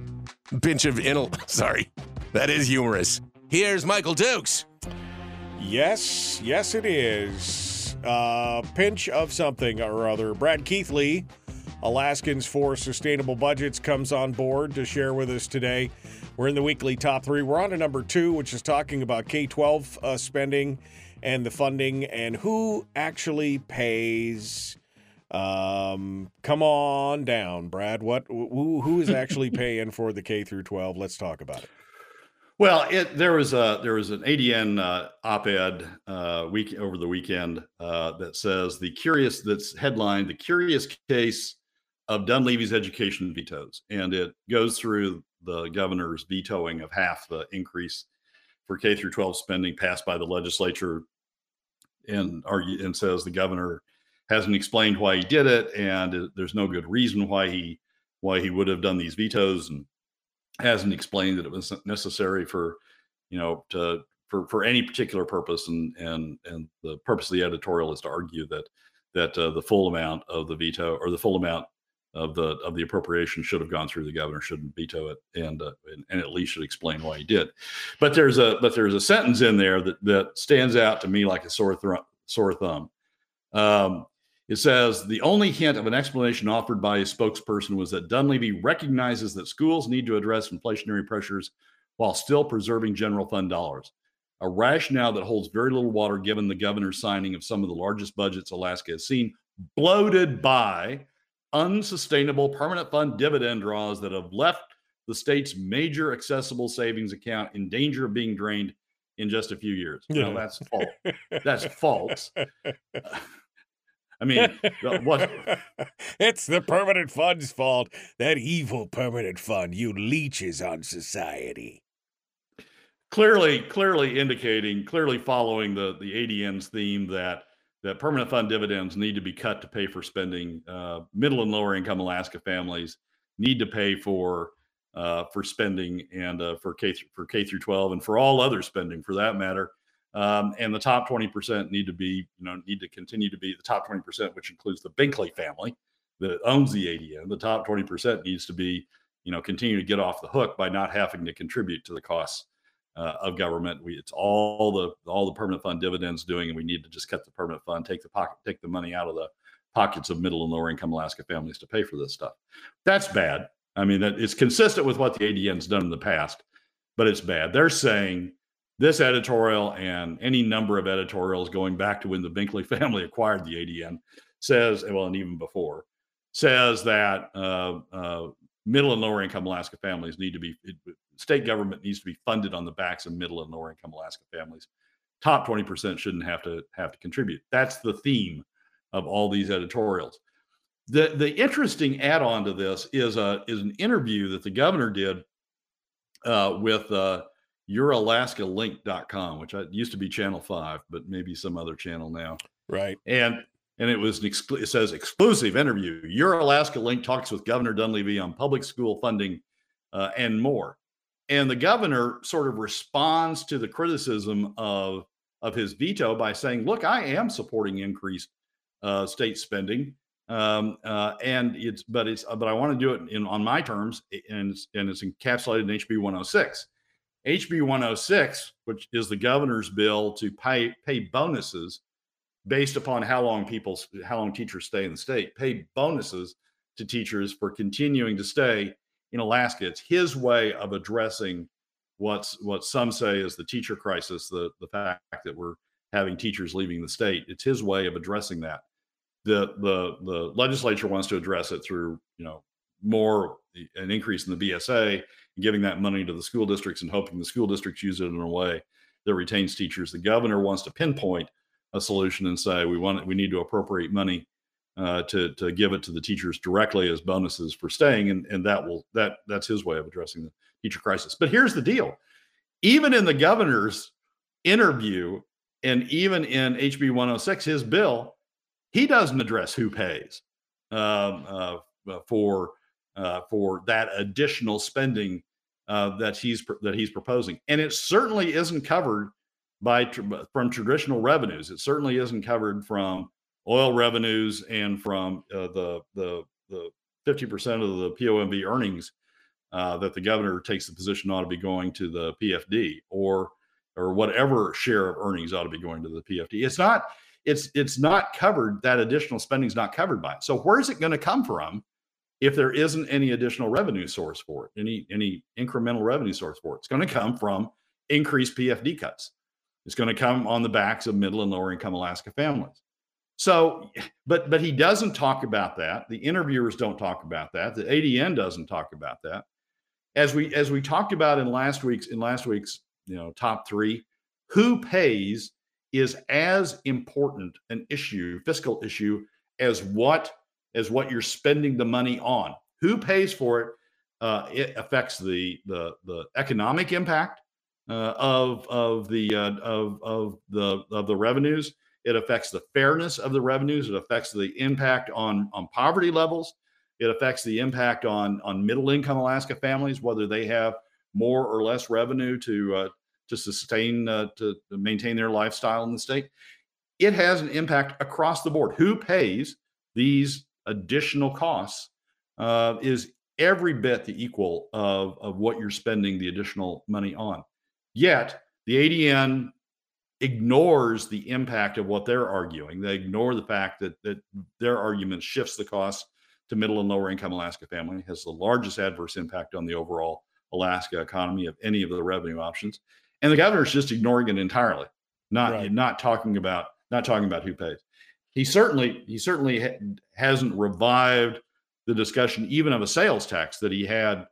S1: <laughs> pinch of intel. <laughs> Sorry. That is humorous. Here's Michael Dukes.
S3: Yes, yes, it is. Uh, pinch of something or other. Brad Keithley, Alaskans for Sustainable Budgets, comes on board to share with us today. We're in the weekly top three. We're on to number two, which is talking about K 12 uh, spending and the funding and who actually pays. Um, come on down, Brad. What who, who is actually <laughs> paying for the K through 12? Let's talk about it.
S5: Well, it, there was a there was an ADN uh, op-ed uh, week over the weekend uh, that says the curious that's headlined the curious case of Dunleavy's education vetoes, and it goes through the governor's vetoing of half the increase for K through 12 spending passed by the legislature, and argue and says the governor hasn't explained why he did it, and there's no good reason why he why he would have done these vetoes and hasn't explained that it was necessary for you know to for for any particular purpose and and and the purpose of the editorial is to argue that that uh, the full amount of the veto or the full amount of the of the appropriation should have gone through the governor shouldn't veto it and uh, and, and at least should explain why he did. But there's a but there's a sentence in there that that stands out to me like a sore thru- sore thumb. Um, it says the only hint of an explanation offered by a spokesperson was that Dunleavy recognizes that schools need to address inflationary pressures while still preserving general fund dollars. A rationale that holds very little water given the governor's signing of some of the largest budgets Alaska has seen, bloated by unsustainable permanent fund dividend draws that have left the state's major accessible savings account in danger of being drained in just a few years.
S3: Yeah.
S5: That's false. That's false. <laughs> I mean, what? <laughs>
S3: it's the permanent fund's fault. That evil permanent fund, you leeches on society.
S5: clearly clearly indicating clearly following the the ADN's theme that that permanent fund dividends need to be cut to pay for spending uh, middle and lower income Alaska families need to pay for uh, for spending and uh, for K th- for K through 12 and for all other spending for that matter um, and the top 20% need to be you know need to continue to be the top 20% which includes the Binkley family that owns the ADN the top 20% needs to be you know continue to get off the hook by not having to contribute to the costs uh, of government. We, it's all the all the permanent fund dividends doing, and we need to just cut the permanent fund, take the pocket, take the money out of the pockets of middle and lower income Alaska families to pay for this stuff. That's bad. I mean, that it's consistent with what the ADN's done in the past, but it's bad. They're saying this editorial and any number of editorials going back to when the Binkley <laughs> family acquired the ADN says, well, and even before, says that uh, uh, middle and lower income Alaska families need to be state government needs to be funded on the backs of middle and lower income Alaska families. Top 20% shouldn't have to have to contribute. That's the theme of all these editorials. The the interesting add-on to this is a is an interview that the governor did uh, with uh, YourAlaskaLink.com, which I, used to be Channel Five, but maybe some other channel now.
S3: Right.
S5: And and it was an exclu- it says exclusive interview. Your Alaska Link talks with Governor Dunleavy on public school funding uh, and more. And the governor sort of responds to the criticism of of his veto by saying, "Look, I am supporting increased uh, state spending, um, uh, and it's but it's but I want to do it in on my terms, and it's, and it's encapsulated in HB 106." HB 106, which is the governor's bill to pay pay bonuses based upon how long people how long teachers stay in the state pay bonuses to teachers for continuing to stay in alaska. It's his way of addressing what's what some say is the teacher crisis the the fact that we're having teachers leaving the state. It's his way of addressing that. The the the legislature wants to address it through you know more an increase in the bsa giving that money to the school districts and hoping the school districts use it in a way that retains teachers the governor wants to pinpoint a solution and say we want we need to appropriate money uh, to to give it to the teachers directly as bonuses for staying, and and that will that that's his way of addressing the teacher crisis. But here's the deal: even in the governor's interview, and even in HB 106, his bill, he doesn't address who pays um, uh, for uh, for that additional spending uh, that he's that he's proposing, and it certainly isn't covered by from traditional revenues. It certainly isn't covered from oil revenues and from uh, the the the 50% of the POMV earnings uh, that the governor takes the position ought to be going to the PFD or or whatever share of earnings ought to be going to the PFD. It's not it's it's not covered. That additional spending is not covered by it. So where's it going to come from if there isn't any additional revenue source for it, any any incremental revenue source for it? It's going to come from increased PFD cuts. It's going to come on the backs of middle and lower income Alaska families. So, but but he doesn't talk about that. The interviewers don't talk about that. The ADN doesn't talk about that. As we as we talked about in last week's in last week's you know top three, who pays is as important an issue, fiscal issue, as what as what you're spending the money on. Who pays for it? Uh, it affects the the the economic impact uh, of of the uh, of of the of the revenues. It affects the fairness of the revenues. It affects the impact on on poverty levels. It affects the impact on on middle income Alaska families, whether they have more or less revenue to uh, to sustain uh, to, to maintain their lifestyle in the state. It has an impact across the board. Who pays these additional costs uh, is every bit the equal of, of what you're spending the additional money on. Yet the ADN ignores the impact of what they're arguing. They ignore the fact that that their argument shifts the cost to middle and lower income Alaska family, has the largest adverse impact on the overall Alaska economy of any of the revenue options. And the governor's just ignoring it entirely, not right. not talking about not talking about who pays. He certainly he certainly ha- hasn't revived the discussion even of a sales tax that he had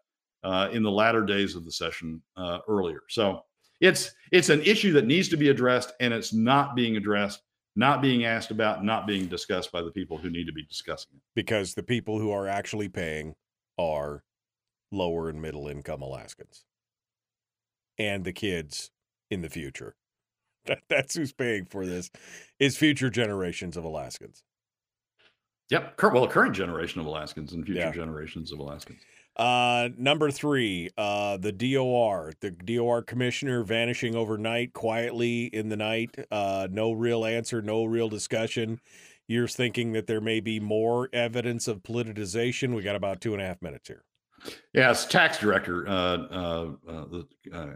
S5: uh, in the latter days of the session uh, earlier. So it's it's an issue that needs to be addressed, and it's not being addressed, not being asked about, not being discussed by the people who need to be discussing it.
S3: Because the people who are actually paying are lower and middle income Alaskans and the kids in the future. That, that's who's paying for this is future generations of Alaskans.
S5: Yep. Well, current generation of Alaskans and future yeah. generations of Alaskans.
S3: Uh, number three, uh, the DOR, the DOR commissioner vanishing overnight, quietly in the night. Uh, no real answer, no real discussion. You're thinking that there may be more evidence of politicization. We got about two and a half minutes here.
S5: Yes, tax director. Uh, uh, uh,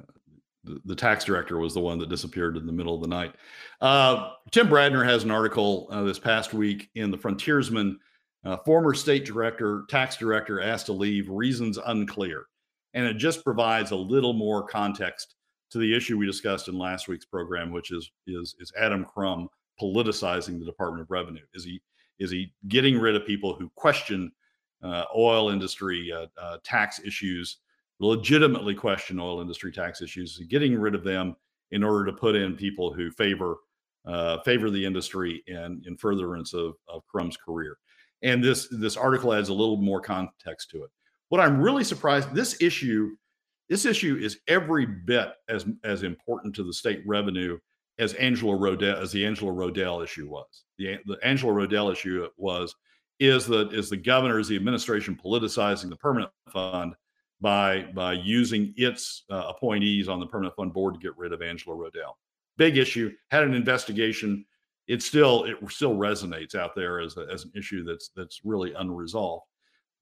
S5: the tax director was the one that disappeared in the middle of the night. Uh, Tim Bradner has an article uh, this past week in the Frontiersman. Uh, former state director, tax director asked to leave, reasons unclear. And it just provides a little more context to the issue we discussed in last week's program, which is is is Adam Crum politicizing the Department of Revenue? Is he is he getting rid of people who question uh, oil industry uh, uh, tax issues, legitimately question oil industry tax issues, getting rid of them in order to put in people who favor uh, favor the industry and in furtherance of, of Crum's career? And this this article adds a little more context to it. What I'm really surprised this issue this issue is every bit as as important to the state revenue as Angela Rodell as the Angela Rodell issue was. The the Angela Rodell issue was is the is the governor is the administration politicizing the permanent fund by by using its uh, appointees on the permanent fund board to get rid of Angela Rodell. Big issue. Had an investigation. It still it still resonates out there as a, as an issue that's that's really unresolved.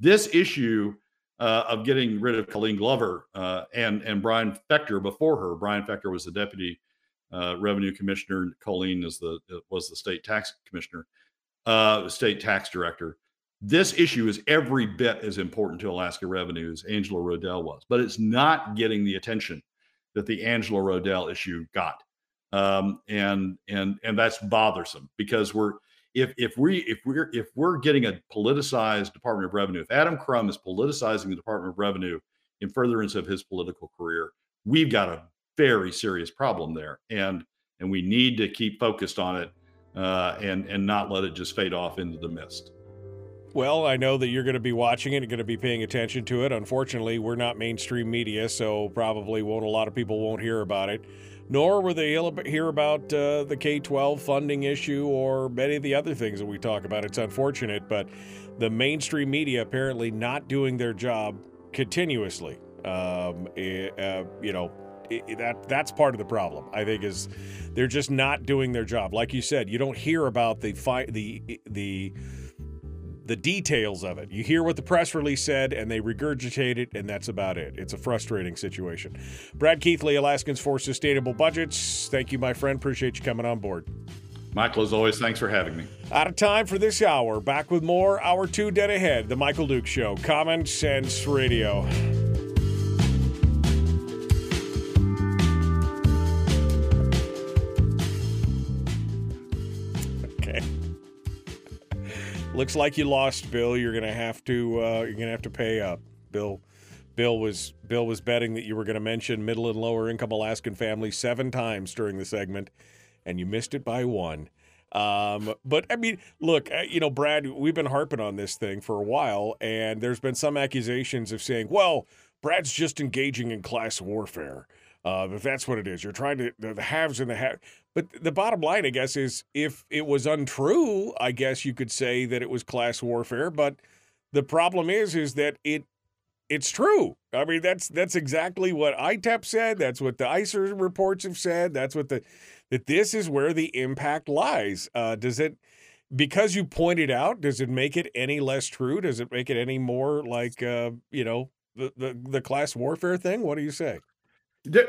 S5: This issue uh, of getting rid of Colleen Glover uh, and and Brian Fechter before her. Brian Fechter was the deputy uh, revenue commissioner. Colleen is the was the state tax commissioner, uh, state tax director. This issue is every bit as important to Alaska Revenue as Angela Rodell was, but it's not getting the attention that the Angela Rodell issue got, um, and and and that's bothersome because we're if if we if we're if we're getting a politicized Department of Revenue, if Adam Crum is politicizing the Department of Revenue in furtherance of his political career, we've got a very serious problem there, and and we need to keep focused on it uh, and and not let it just fade off into the mist.
S3: Well, I know that you're going to be watching it and going to be paying attention to it. Unfortunately, we're not mainstream media, so probably won't a lot of people won't hear about it nor will they hear about uh, the K 12 funding issue or many of the other things that we talk about. It's unfortunate, but the mainstream media apparently not doing their job continuously. Um, uh, you know, that that's part of the problem. I think is they're just not doing their job. Like you said, you don't hear about the fight the the the details of it. You hear what the press release said and they regurgitate it, and that's about it. It's a frustrating situation. Brad Keithley, Alaskans for Sustainable Budgets. Thank you, my friend. Appreciate you coming on board.
S5: Michael, as always, thanks for having me.
S3: Out of time for this hour. Back with more. Hour two dead ahead. The Michael Duke Show. Common Sense Radio. Looks like you lost, Bill. You're gonna have to uh, you're gonna have to pay up, Bill. Bill was Bill was betting that you were going to mention middle and lower income Alaskan families seven times during the segment, and you missed it by one. Um, but I mean, look, uh, you know, Brad, we've been harping on this thing for a while, and there's been some accusations of saying, well, Brad's just engaging in class warfare. Uh, if that's what it is, you're trying to the, the haves and the have. But the bottom line, I guess, is if it was untrue, I guess you could say that it was class warfare. But the problem is, is that it it's true. I mean, that's that's exactly what ITEP said. That's what the ISER reports have said. That's what the that this is where the impact lies. Uh, does it? Because you pointed out, does it make it any less true? Does it make it any more like uh, you know the, the the class warfare thing? What do you say?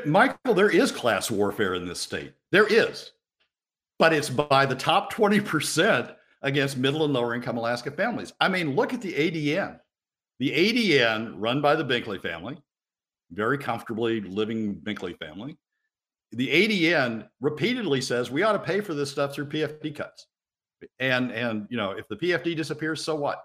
S5: Michael, there is class warfare in this state. There is, but it's by the top 20% against middle and lower income Alaska families. I mean, look at the ADN. The ADN, run by the Binkley family, very comfortably living Binkley family. The ADN repeatedly says we ought to pay for this stuff through PFD cuts. And and you know, if the PFD disappears, so what?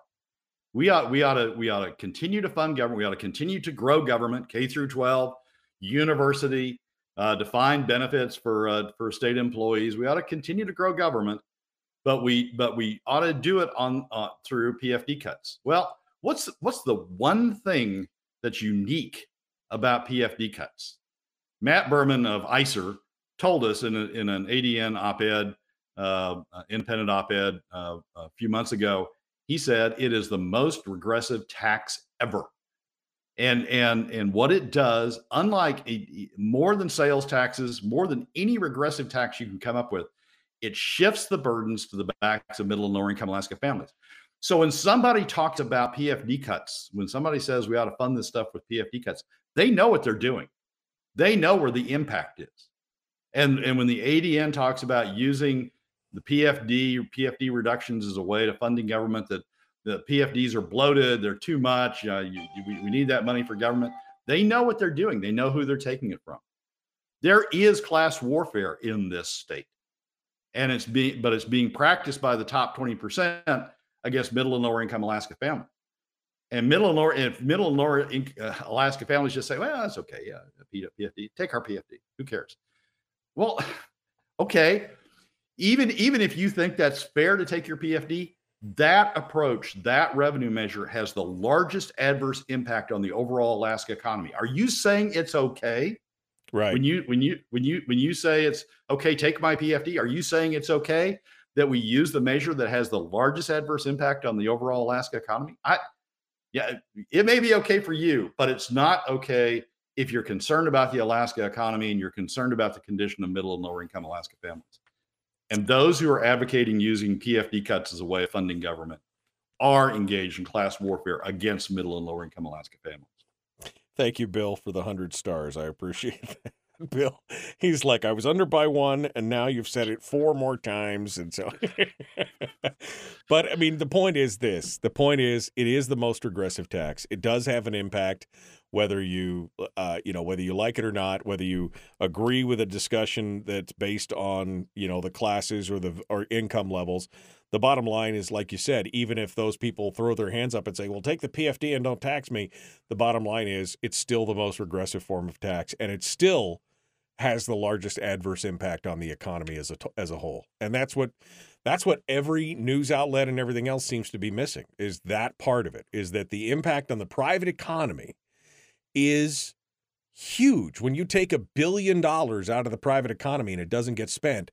S5: We ought we ought to we ought to continue to fund government. We ought to continue to grow government, K through 12, university, uh, defined benefits for uh, for state employees. We ought to continue to grow government, but we but we ought to do it on uh, through PFD cuts. Well, what's what's the one thing that's unique about PFD cuts? Matt Berman of ISER told us in, a, in an ADN op-ed, uh, independent op-ed uh, a few months ago. He said it is the most regressive tax ever and and and what it does unlike a, more than sales taxes more than any regressive tax you can come up with it shifts the burdens to the backs of middle and lower income alaska families so when somebody talks about pfd cuts when somebody says we ought to fund this stuff with pfd cuts they know what they're doing They know where the impact is. And, and when the ADN talks about using the PFD PFD reductions as a way to funding government, that the PFDs are bloated, they're too much, uh, you, you, we, we need that money for government. They know what they're doing, they know who they're taking it from. There is class warfare in this state. And it's being, but it's being practiced by the top 20% against middle and lower income Alaska families. And middle and lower, if middle and lower uh, Alaska families just say, well, that's okay. Yeah, PFD, take our PFD. Who cares? Well, <sighs> okay. Even, even if you think that's fair to take your PFD, that approach, that revenue measure has the largest adverse impact on the overall Alaska economy. Are you saying it's okay?
S3: Right.
S5: When you when you when you when you say it's okay, take my PFD, are you saying it's okay that we use the measure that has the largest adverse impact on the overall Alaska economy? I yeah, it may be okay for you, but it's not okay if you're concerned about the Alaska economy and you're concerned about the condition of middle and lower income Alaska families. And those who are advocating using PFD cuts as a way of funding government are engaged in class warfare against middle and lower income Alaska families.
S3: Thank you, Bill, for the 100 stars. I appreciate <laughs> that. Bill, he's like, I was under by one, and now you've said it four more times. And so, <laughs> but I mean, the point is this the point is, it is the most regressive tax. It does have an impact whether you uh, you know whether you like it or not whether you agree with a discussion that's based on you know the classes or the or income levels the bottom line is like you said even if those people throw their hands up and say well take the pfd and don't tax me the bottom line is it's still the most regressive form of tax and it still has the largest adverse impact on the economy as a as a whole and that's what that's what every news outlet and everything else seems to be missing is that part of it is that the impact on the private economy is huge. When you take a billion dollars out of the private economy and it doesn't get spent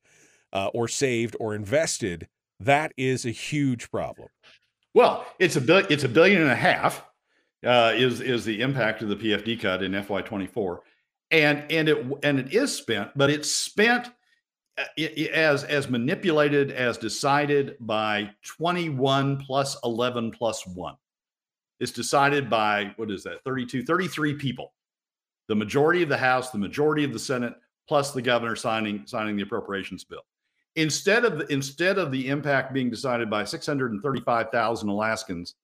S3: uh, or saved or invested, that is a huge problem.
S5: Well, it's a bill, it's a billion and a half uh, is is the impact of the PFD cut in FY24, and and it and it is spent, but it's spent uh, as as manipulated as decided by 21 plus 11 plus 1 is decided by what is that 32 33 people. The majority of the house the majority of the senate plus the governor signing signing the appropriations bill. Instead of the, instead of the impact being decided by 635,000 Alaskans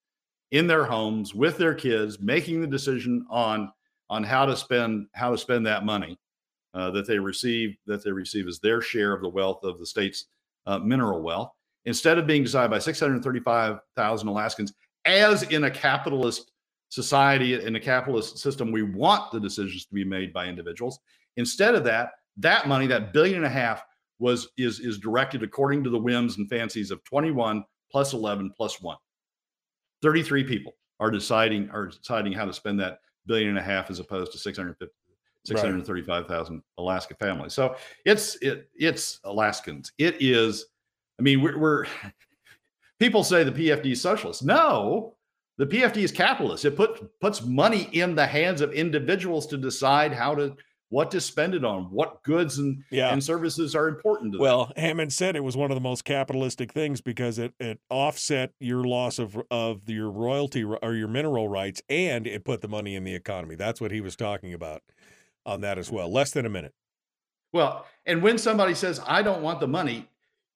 S5: in their homes with their kids making the decision on on how to spend how to spend that money uh, that they receive that they receive as their share of the wealth of the state's uh, mineral wealth instead of being decided by 635,000 Alaskans as in a capitalist society, in a capitalist system, we want the decisions to be made by individuals. Instead of that, that money, that billion and a half, was is is directed according to the whims and fancies of 21 plus 11 plus one. 33 people are deciding are deciding how to spend that billion and a half as opposed to 650 635,000 Alaska families. So it's it it's Alaskans. It is I mean we're, we're people say the PFD is socialist. No, the PFD is capitalist. It put, puts money in the hands of individuals to decide how to what to spend it on, what goods and, yeah. and services are important to
S3: well,
S5: them.
S3: Well, Hammond said it was one of the most capitalistic things because it, it offset your loss of of your royalty or your mineral rights and it put the money in the economy. That's what he was talking about on that as well. Less than a minute.
S5: Well, and when somebody says, I don't want the money,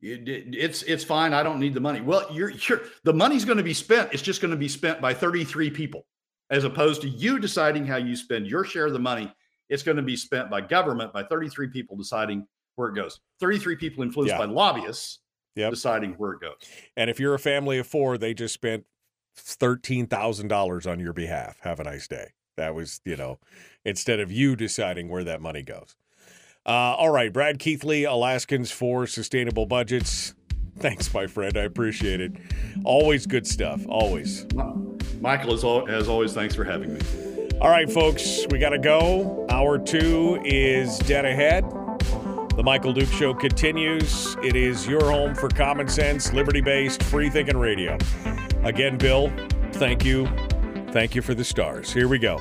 S5: it's it's fine. I don't need the money. Well, you're you're the money's going to be spent. It's just going to be spent by 33 people, as opposed to you deciding how you spend your share of the money. It's going to be spent by government by 33 people deciding where it goes. 33 people influenced yeah. by lobbyists yep. deciding where it goes.
S3: And if you're a family of four, they just spent thirteen thousand dollars on your behalf. Have a nice day. That was, you know, instead of you deciding where that money goes. Uh, all right, Brad Keithley, Alaskans for Sustainable Budgets. Thanks, my friend. I appreciate it. Always good stuff. Always.
S5: Michael, as, as always, thanks for having me.
S3: All right, folks, we got to go. Hour two is dead ahead. The Michael Duke Show continues. It is your home for common sense, liberty based, free thinking radio. Again, Bill, thank you. Thank you for the stars. Here we go.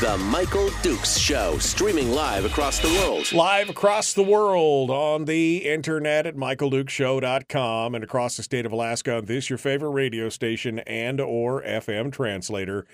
S1: The Michael Dukes Show, streaming live across the world.
S3: Live across the world on the internet at michaeldukeshow.com and across the state of Alaska on this your favorite radio station and or FM translator.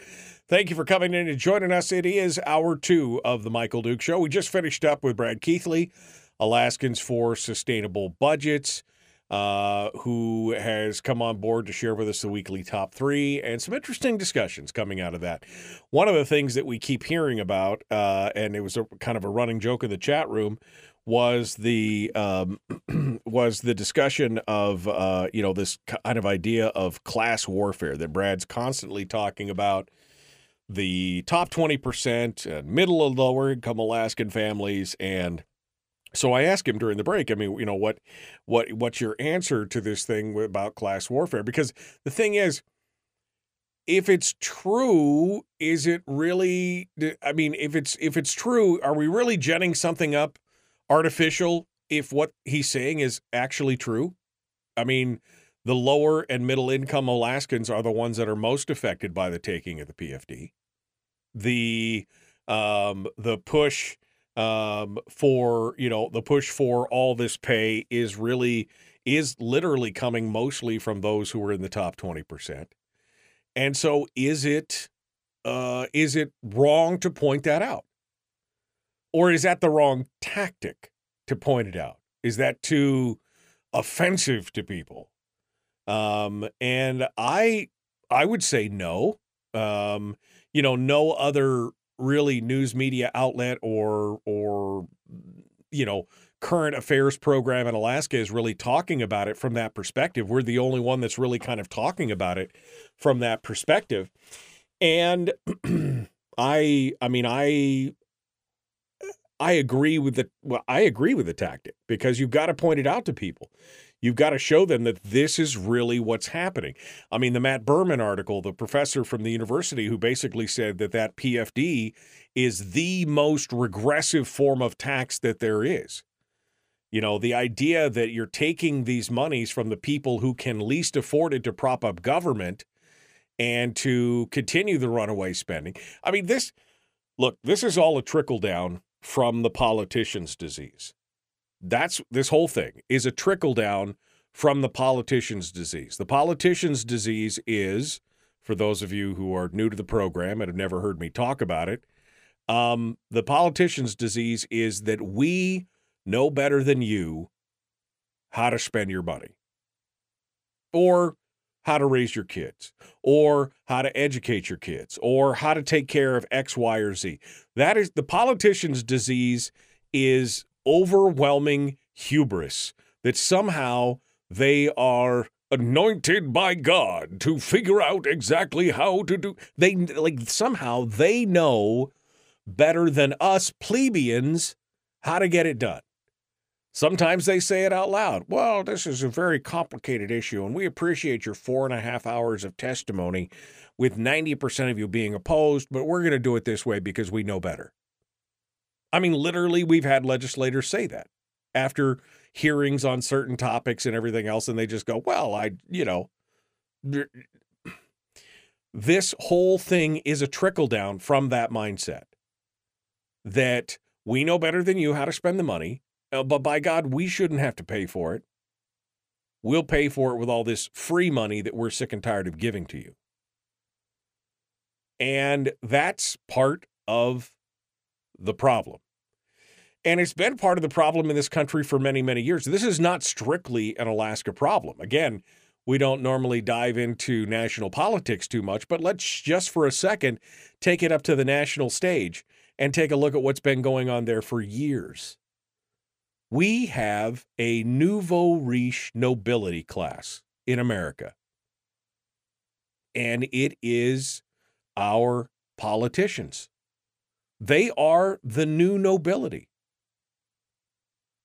S3: Thank you for coming in and joining us. It is hour two of the Michael Duke Show. We just finished up with Brad Keithley, Alaskans for Sustainable Budgets uh, who has come on board to share with us the weekly top three and some interesting discussions coming out of that. One of the things that we keep hearing about, uh, and it was a kind of a running joke in the chat room, was the um, <clears throat> was the discussion of uh, you know this kind of idea of class warfare that Brad's constantly talking about. The top twenty percent, and middle and lower income Alaskan families, and so I asked him during the break. I mean, you know what, what, what's your answer to this thing about class warfare? Because the thing is, if it's true, is it really? I mean, if it's if it's true, are we really jetting something up artificial? If what he's saying is actually true, I mean, the lower and middle income Alaskans are the ones that are most affected by the taking of the PFD. The um, the push um, for you know the push for all this pay is really is literally coming mostly from those who are in the top 20%. And so is it uh, is it wrong to point that out? Or is that the wrong tactic to point it out? Is that too offensive to people? Um, and I I would say no. Um, you know, no other really news media outlet or or you know current affairs program in Alaska is really talking about it from that perspective. We're the only one that's really kind of talking about it from that perspective. And <clears throat> I I mean I I agree with the well I agree with the tactic because you've got to point it out to people. You've got to show them that this is really what's happening. I mean, the Matt Berman article, the professor from the university who basically said that that PFD is the most regressive form of tax that there is. You know, the idea that you're taking these monies from the people who can least afford it to prop up government and to continue the runaway spending. I mean, this, look, this is all a trickle down from the politician's disease. That's this whole thing is a trickle down from the politician's disease. The politician's disease is, for those of you who are new to the program and have never heard me talk about it, um, the politician's disease is that we know better than you how to spend your money or how to raise your kids or how to educate your kids or how to take care of X, Y, or Z. That is the politician's disease is overwhelming hubris that somehow they are anointed by God to figure out exactly how to do they like somehow they know better than us plebeians how to get it done. Sometimes they say it out loud. Well, this is a very complicated issue, and we appreciate your four and a half hours of testimony with 90% of you being opposed, but we're going to do it this way because we know better. I mean, literally, we've had legislators say that after hearings on certain topics and everything else, and they just go, well, I, you know, this whole thing is a trickle down from that mindset that we know better than you how to spend the money, uh, but by God, we shouldn't have to pay for it. We'll pay for it with all this free money that we're sick and tired of giving to you. And that's part of the problem. And it's been part of the problem in this country for many, many years. This is not strictly an Alaska problem. Again, we don't normally dive into national politics too much, but let's just for a second take it up to the national stage and take a look at what's been going on there for years. We have a nouveau riche nobility class in America. And it is our politicians. They are the new nobility.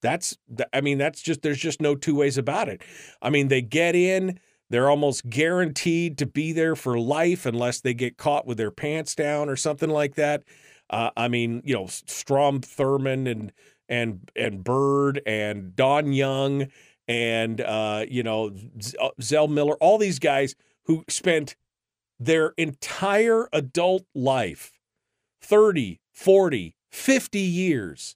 S3: That's, I mean, that's just, there's just no two ways about it. I mean, they get in, they're almost guaranteed to be there for life unless they get caught with their pants down or something like that. Uh, I mean, you know, Strom Thurmond and and and Byrd and Don Young and uh, you know uh, Zell Miller, all these guys who spent their entire adult life 30, 40, 50 years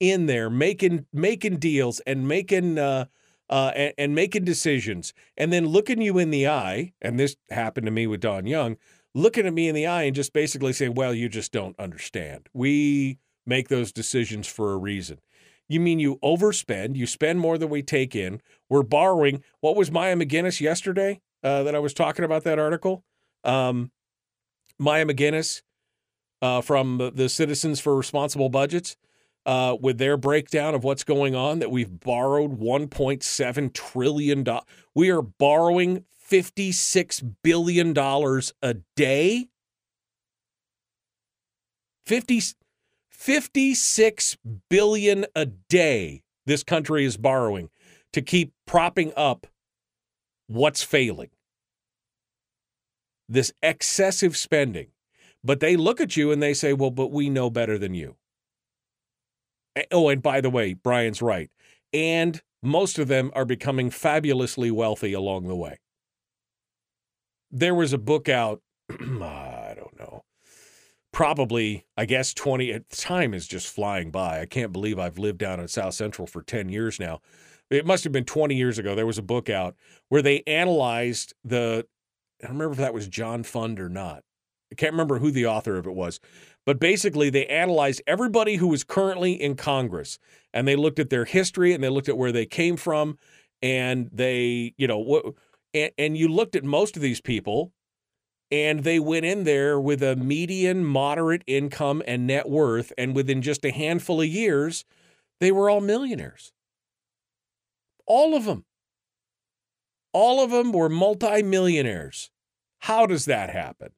S3: in there making making deals and making uh, uh, and, and, making decisions, and then looking you in the eye. And this happened to me with Don Young, looking at me in the eye and just basically saying, "Well, you just don't understand. We make those decisions for a reason." You mean you overspend? You spend more than we take in. We're borrowing. What was Maya MacGuineas yesterday uh, that I was talking about that article? Um, Maya MacGuineas uh, from the Citizens for Responsible Budgets uh, with their breakdown of what's going on that we've borrowed 1.7 trillion dollars. We are borrowing 56 billion dollars a day. 50 56 billion a day this country is borrowing to keep propping up what's failing. This excessive spending. But they look at you and they say, "Well, but we know better than you." Oh, and by the way, Brian's right. And most of them are becoming fabulously wealthy along the way. There was a book out, <clears throat> I don't know, probably, I guess 20, eh, time is just flying by. I can't believe I've lived down in South Central for 10 years now. It must have been 20 years ago. There was a book out where they analyzed the, I don't remember if that was John Fund or not. I can't remember who the author of it was, but basically, they analyzed everybody who was currently in Congress and they looked at their history and they looked at where they came from. And they, you know, what, and, and you looked at most of these people and they went in there with a median moderate income and net worth. And within just a handful of years, they were all millionaires. All of them. All of them were multimillionaires. How does that happen?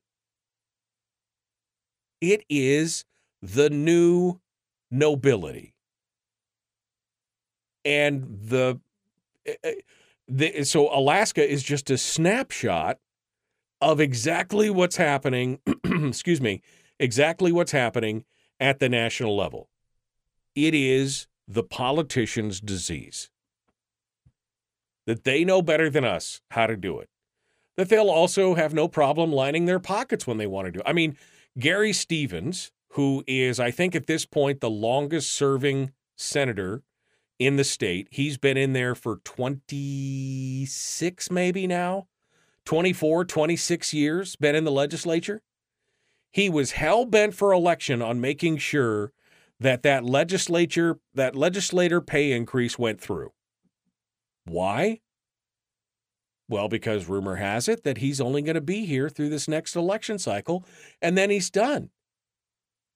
S3: It is the new nobility. And the, eh, eh, the so Alaska is just a snapshot of exactly what's happening, <clears throat> excuse me, exactly what's happening at the national level. It is the politician's disease. That they know better than us how to do it. That they'll also have no problem lining their pockets when they want to do it. I mean, Gary Stevens, who is, I think, at this point, the longest serving senator in the state, he's been in there for 26, maybe now, 24, 26 years, been in the legislature. He was hell bent for election on making sure that that legislature, that legislator pay increase went through. Why? Well, because rumor has it that he's only going to be here through this next election cycle, and then he's done.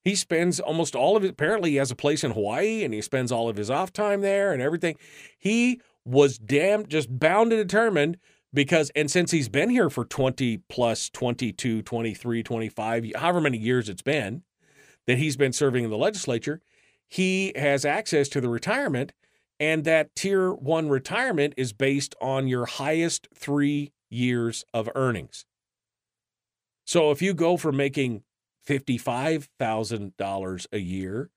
S3: He spends almost all of it. Apparently, he has a place in Hawaii, and he spends all of his off time there and everything. He was damn just bound and determined because, and since he's been here for 20 plus 22, 23, 25, however many years it's been that he's been serving in the legislature, he has access to the retirement and that tier one retirement is based on your highest three years of earnings. So if you go from making $55,000 a year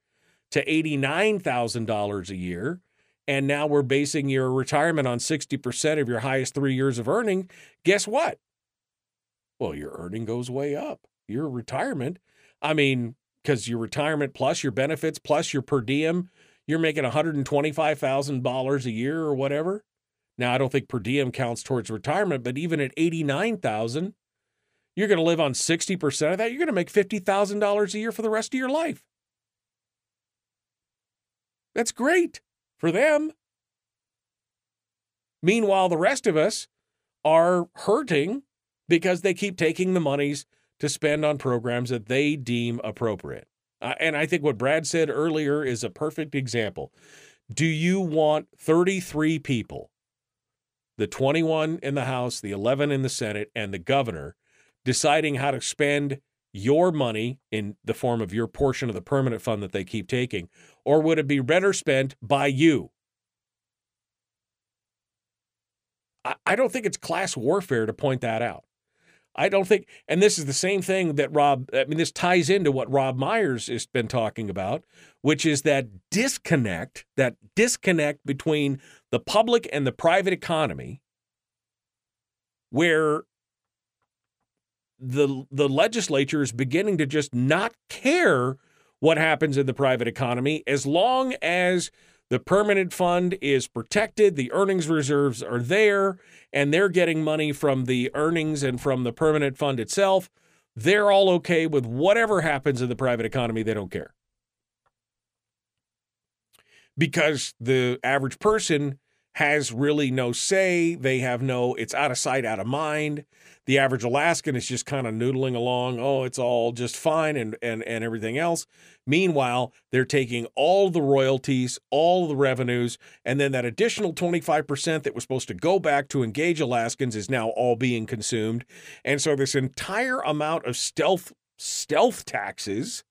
S3: to $89,000 a year, and now we're basing your retirement on 60% of your highest three years of earning, guess what? Well, your earning goes way up. Your retirement, I mean, because your retirement plus your benefits plus your per diem you're making $125,000 a year or whatever. Now, I don't think per diem counts towards retirement, but even at 89,000, you're going to live on 60% of that. You're going to make $50,000 a year for the rest of your life. That's great for them. Meanwhile, the rest of us are hurting because they keep taking the monies to spend on programs that they deem appropriate. Uh, and I think what Brad said earlier is a perfect example. Do you want 33 people, the 21 in the House, the 11 in the Senate, and the governor, deciding how to spend your money in the form of your portion of the permanent fund that they keep taking? Or would it be better spent by you? I, I don't think it's class warfare to point that out. I don't think, and this is the same thing that Rob, I mean, this ties into what Rob Myers has been talking about, which is that disconnect, that disconnect between the public and the private economy, where the the legislature is beginning to just not care what happens in the private economy as long as the permanent fund is protected, the earnings reserves are there, and they're getting money from the earnings and from the permanent fund itself. They're all okay with whatever happens in the private economy, they don't care. Because the average person has really no say. They have no, it's out of sight, out of mind. The average Alaskan is just kind of noodling along. Oh, it's all just fine and, and, and everything else. Meanwhile, they're taking all the royalties, all the revenues, and then that additional 25% that was supposed to go back to engage Alaskans is now all being consumed. And so this entire amount of stealth stealth taxes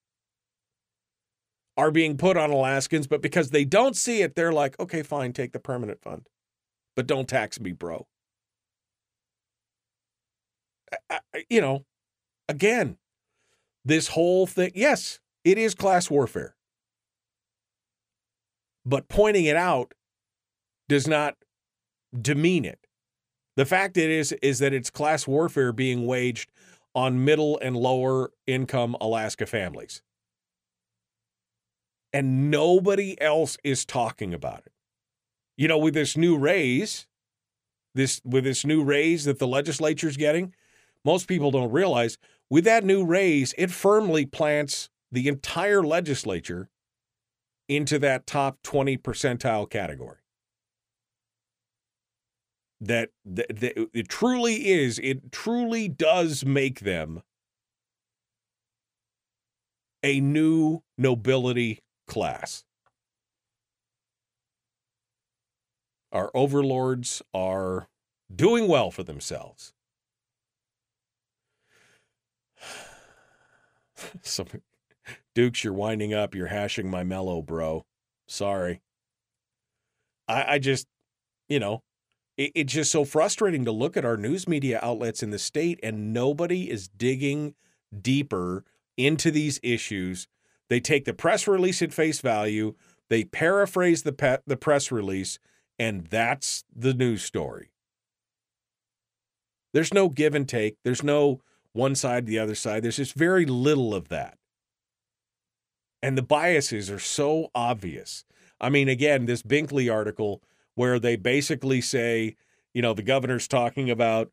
S3: are being put on Alaskans, but because they don't see it, they're like, okay, fine, take the permanent fund, but don't tax me, bro. I, I, you know, again, this whole thing, yes, it is class warfare. But pointing it out does not demean it. The fact it is is that it's class warfare being waged on middle and lower income Alaska families and nobody else is talking about it. You know, with this new raise, this with this new raise that the legislature's getting, most people don't realize with that new raise, it firmly plants the entire legislature into that top 20 percentile category. That, that, that it truly is, it truly does make them a new nobility class. Our overlords are doing well for themselves. <sighs> Some Dukes, you're winding up. You're hashing my mellow, bro. Sorry. I, I just, you know, it, it's just so frustrating to look at our news media outlets in the state and nobody is digging deeper into these issues they take the press release at face value, they paraphrase the pe- the press release, and that's the news story. There's no give and take. There's no one side, the other side. There's just very little of that. And the biases are so obvious. I mean, again, this Binkley article where they basically say, you know, the governor's talking about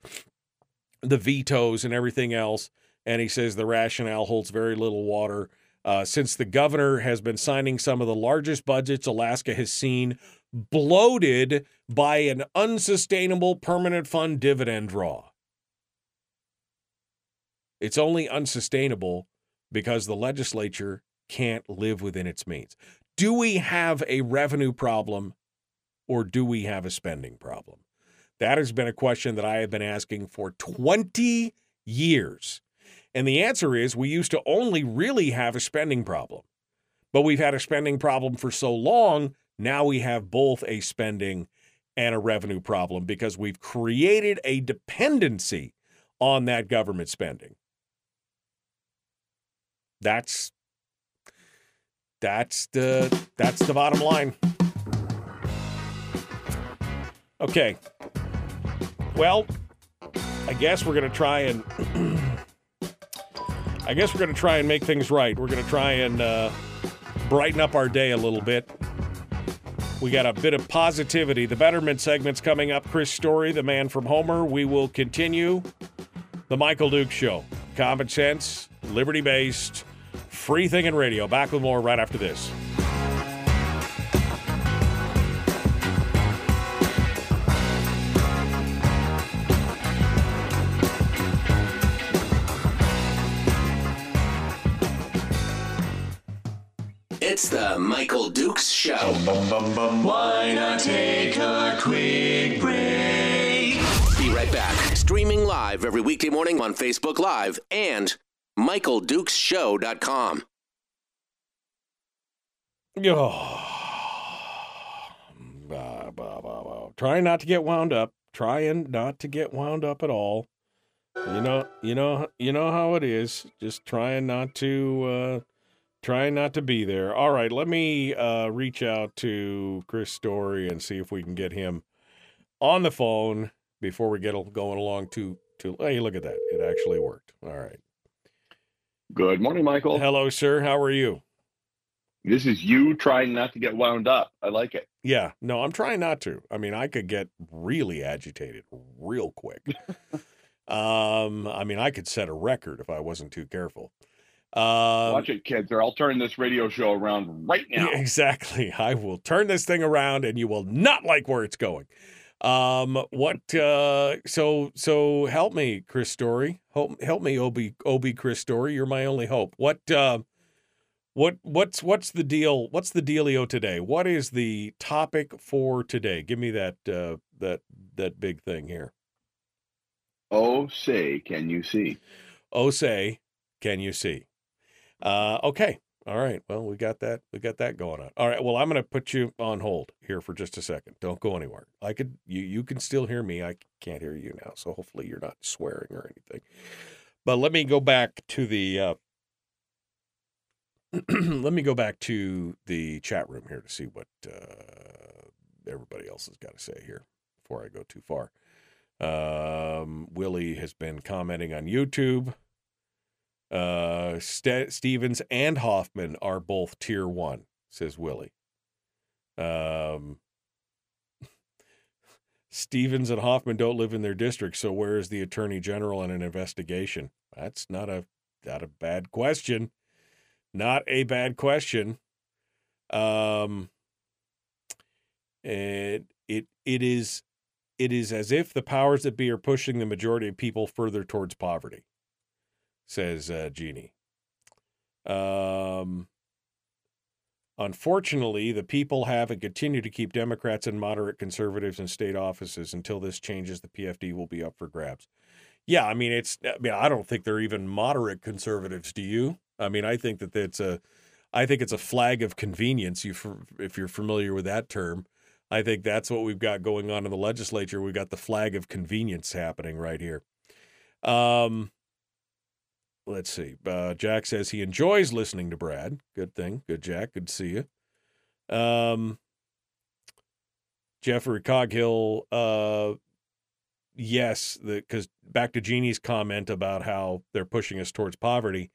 S3: the vetoes and everything else. And he says the rationale holds very little water. Uh, since the governor has been signing some of the largest budgets Alaska has seen, bloated by an unsustainable permanent fund dividend draw. It's only unsustainable because the legislature can't live within its means. Do we have a revenue problem or do we have a spending problem? That has been a question that I have been asking for 20 years. And the answer is we used to only really have a spending problem. But we've had a spending problem for so long, now we have both a spending and a revenue problem because we've created a dependency on that government spending. That's that's the that's the bottom line. Okay. Well, I guess we're going to try and <clears throat> I guess we're going to try and make things right. We're going to try and uh, brighten up our day a little bit. We got a bit of positivity. The betterment segment's coming up. Chris Story, the man from Homer. We will continue the Michael Duke Show. Common sense, liberty based, free thinking radio. Back with more right after this.
S1: The Michael Dukes Show.
S6: Why not take a quick break?
S1: Be right back. Streaming live every weekday morning on Facebook Live and MichaelDukesShow.com.
S3: Oh. Bah, bah, bah, bah. Trying not to get wound up. Trying not to get wound up at all. You know, you know, you know how it is. Just trying not to, uh, trying not to be there. All right, let me uh, reach out to Chris Story and see if we can get him on the phone before we get going along too. Too. Hey, look at that! It actually worked. All right.
S7: Good morning, Michael.
S3: Hello, sir. How are you?
S7: This is you trying not to get wound up. I like it.
S3: Yeah, no, I'm trying not to. I mean, I could get really agitated real quick. <laughs> um, I mean, I could set a record if I wasn't too careful. Um,
S7: Watch it, kids, or I'll turn this radio show around right now.
S3: exactly. <laughs> I will turn this thing around, and you will not like where it's going. Um, what? Uh, so, so help me, Chris Story. Help, help me, Obi, Obi, Chris Story. You're my only hope. What? Uh, what what's what's the deal? What's the dealio today? What is the topic for today? Give me that uh, that that big thing here.
S7: Oh, say, can you see?
S3: Oh, say, can you see? Uh, okay, all right. Well, we got that. We got that going on. All right. Well, I'm going to put you on hold here for just a second. Don't go anywhere. I could you you can still hear me. I can't hear you now. So hopefully you're not swearing or anything. But let me go back to the. Uh, <clears throat> let me go back to the chat room here to see what uh, everybody else has got to say here before I go too far. Um, Willie has been commenting on YouTube. Uh, St- Stevens and Hoffman are both tier one, says Willie. Um, <laughs> Stevens and Hoffman don't live in their district, so where is the attorney general in an investigation? That's not a not a bad question. Not a bad question. Um, it it it is it is as if the powers that be are pushing the majority of people further towards poverty, says uh, Jeannie. Um, unfortunately, the people have and continue to keep Democrats and moderate conservatives in state offices until this changes. The PFD will be up for grabs. Yeah, I mean it's. I mean I don't think they're even moderate conservatives. Do you? I mean I think that it's a. I think it's a flag of convenience. You, if you're familiar with that term, I think that's what we've got going on in the legislature. We've got the flag of convenience happening right here. Um, let's see. Uh, Jack says he enjoys listening to Brad. Good thing. Good, Jack. Good to see you. Um, Jeffrey Coghill. Uh, yes, because back to Jeannie's comment about how they're pushing us towards poverty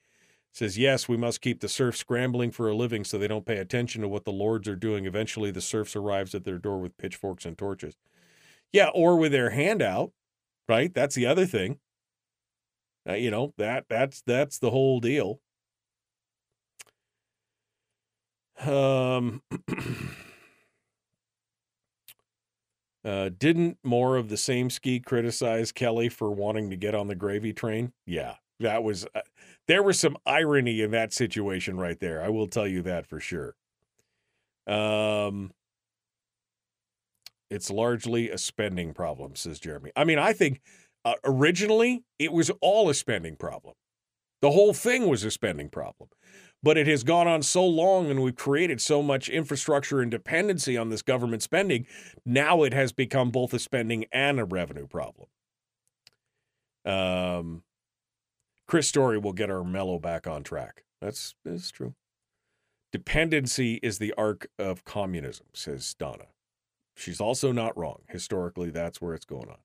S3: says, yes, we must keep the serfs scrambling for a living so they don't pay attention to what the lords are doing. Eventually, the serfs arrives at their door with pitchforks and torches. Yeah, or with their hand out, right? That's the other thing. Uh, you know that that's that's the whole deal. Um, <clears throat> uh, didn't more of the same ski criticize Kelly for wanting to get on the gravy train? Yeah, that was uh, there was some irony in that situation right there. I will tell you that for sure. Um, it's largely a spending problem, says Jeremy. I mean, I think uh, originally it was all a spending problem. The whole thing was a spending problem. But it has gone on so long and we've created so much infrastructure and dependency on this government spending. Now it has become both a spending and a revenue problem. Um, Chris Story will get our mellow back on track. That's, that's true. Dependency is the arc of communism, says Donna. She's also not wrong. Historically, that's where it's going on.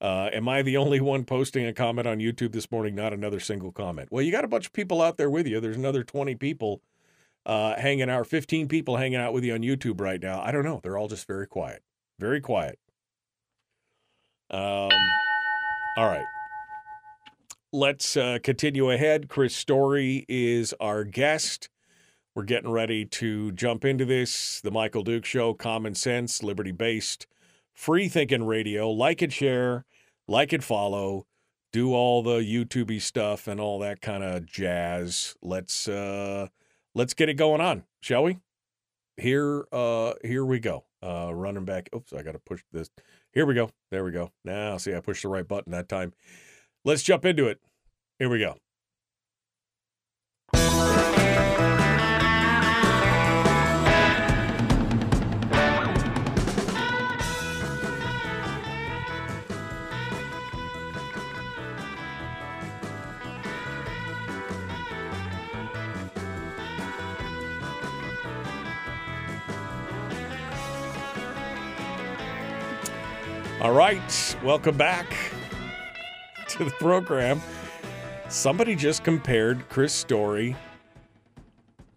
S3: Uh, am I the only one posting a comment on YouTube this morning? Not another single comment. Well, you got a bunch of people out there with you. There's another 20 people uh, hanging out, 15 people hanging out with you on YouTube right now. I don't know. They're all just very quiet. Very quiet. Um, all right. Let's uh, continue ahead. Chris Story is our guest. We're getting ready to jump into this. The Michael Duke Show, common sense, liberty based, free thinking radio. Like and share, like and follow, do all the YouTubey stuff and all that kind of jazz. Let's uh, let's get it going on, shall we? Here, uh, here we go. Uh, running back. Oops, I got to push this. Here we go. There we go. Now, see, I pushed the right button that time. Let's jump into it. Here we go. All right, welcome back to the program. Somebody just compared Chris Story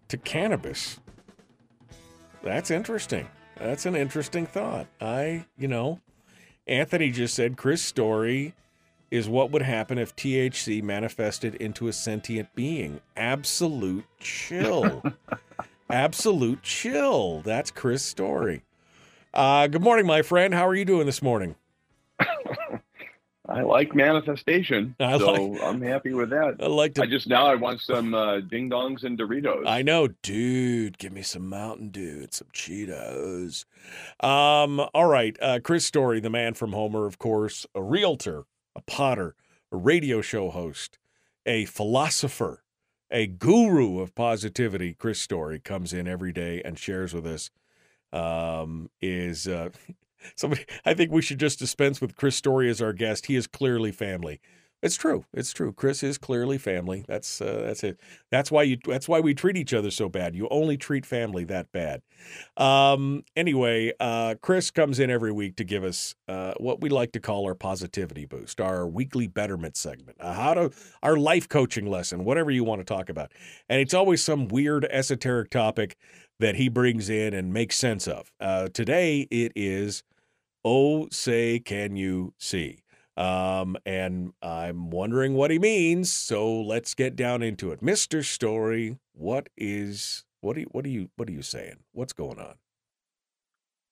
S3: to cannabis. That's interesting. That's an interesting thought. I, you know, Anthony just said Chris Story is what would happen if THC manifested into a sentient being. Absolute chill. <laughs> Absolute chill. That's Chris Story. Uh, good morning, my friend. How are you doing this morning?
S7: I like manifestation,
S3: I
S7: so
S3: like- <laughs>
S7: I'm happy with that.
S3: I like to.
S7: I just now I want some uh, ding dongs and Doritos.
S3: I know, dude. Give me some Mountain Dew and some Cheetos. Um, all right. Uh, Chris Story, the man from Homer, of course, a realtor, a potter, a radio show host, a philosopher, a guru of positivity. Chris Story comes in every day and shares with us. Um, is uh, <laughs> somebody? I think we should just dispense with Chris Story as our guest. He is clearly family. It's true. It's true. Chris is clearly family. That's uh, that's it. That's why you. That's why we treat each other so bad. You only treat family that bad. Um. Anyway, uh, Chris comes in every week to give us uh, what we like to call our positivity boost, our weekly betterment segment, how to our life coaching lesson, whatever you want to talk about. And it's always some weird esoteric topic that he brings in and makes sense of. Uh, today it is, oh, say, can you see? Um, and I'm wondering what he means. So let's get down into it, Mister Story. What is what are you, what are you what are you saying? What's going on?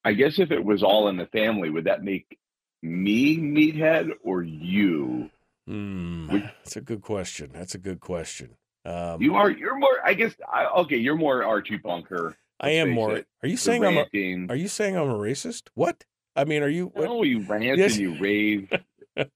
S7: I guess if it was all in the family, would that make me meathead or you? Would-
S3: that's a good question. That's a good question. Um,
S7: You are. You're more. I guess. I, okay, you're more Archie Bunker.
S3: I am more.
S7: it.
S3: Are you saying I'm a. Are you saying I'm a racist? What? I mean, are you?
S7: No, you rant
S3: Yes.
S7: and you rave. <laughs>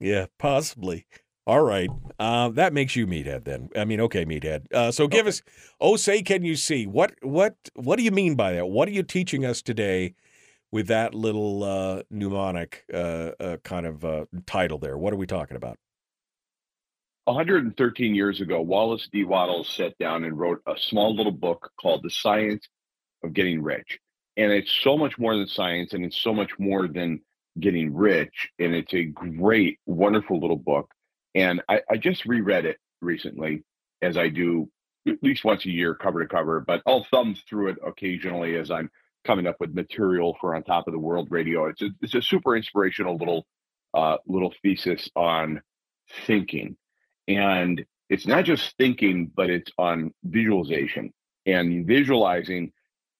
S3: Yeah, possibly. All right. Uh, that makes you meathead then. I mean, okay, meathead. Uh, so give us. Oh, say, can you see what what what do you mean by that? What are you teaching us today with that little uh, mnemonic uh, uh, kind of uh, title there? What are we talking about?
S7: 113 years ago, Wallace D. Wattles sat down and wrote a small little book called The Science of Getting Rich. And it's so much more than science, and it's so much more than getting rich. And it's a great, wonderful little book. And I, I just reread it recently, as I do at least once a year, cover to cover, but I'll thumb through it occasionally as I'm coming up with material for On Top of the World Radio. It's a, it's a super inspirational little uh, little thesis on thinking and it's not just thinking but it's on visualization and visualizing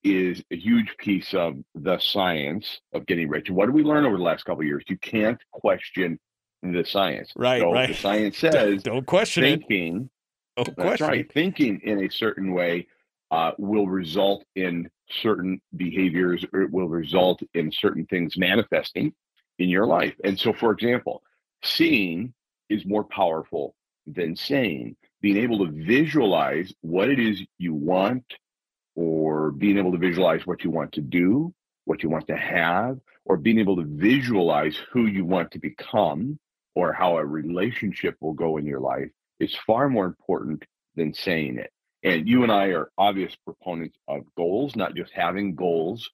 S7: is a huge piece of the science of getting rich and what did we learn over the last couple of years you can't question the science
S3: Right,
S7: so
S3: right.
S7: the science <laughs> says
S3: Don't question it.
S7: thinking
S3: Don't
S7: that's
S3: question
S7: right
S3: it.
S7: thinking in a certain way uh, will result in certain behaviors or it will result in certain things manifesting in your life and so for example seeing is more powerful than saying being able to visualize what it is you want or being able to visualize what you want to do what you want to have or being able to visualize who you want to become or how a relationship will go in your life is far more important than saying it. And you and i are obvious proponents of goals not just having goals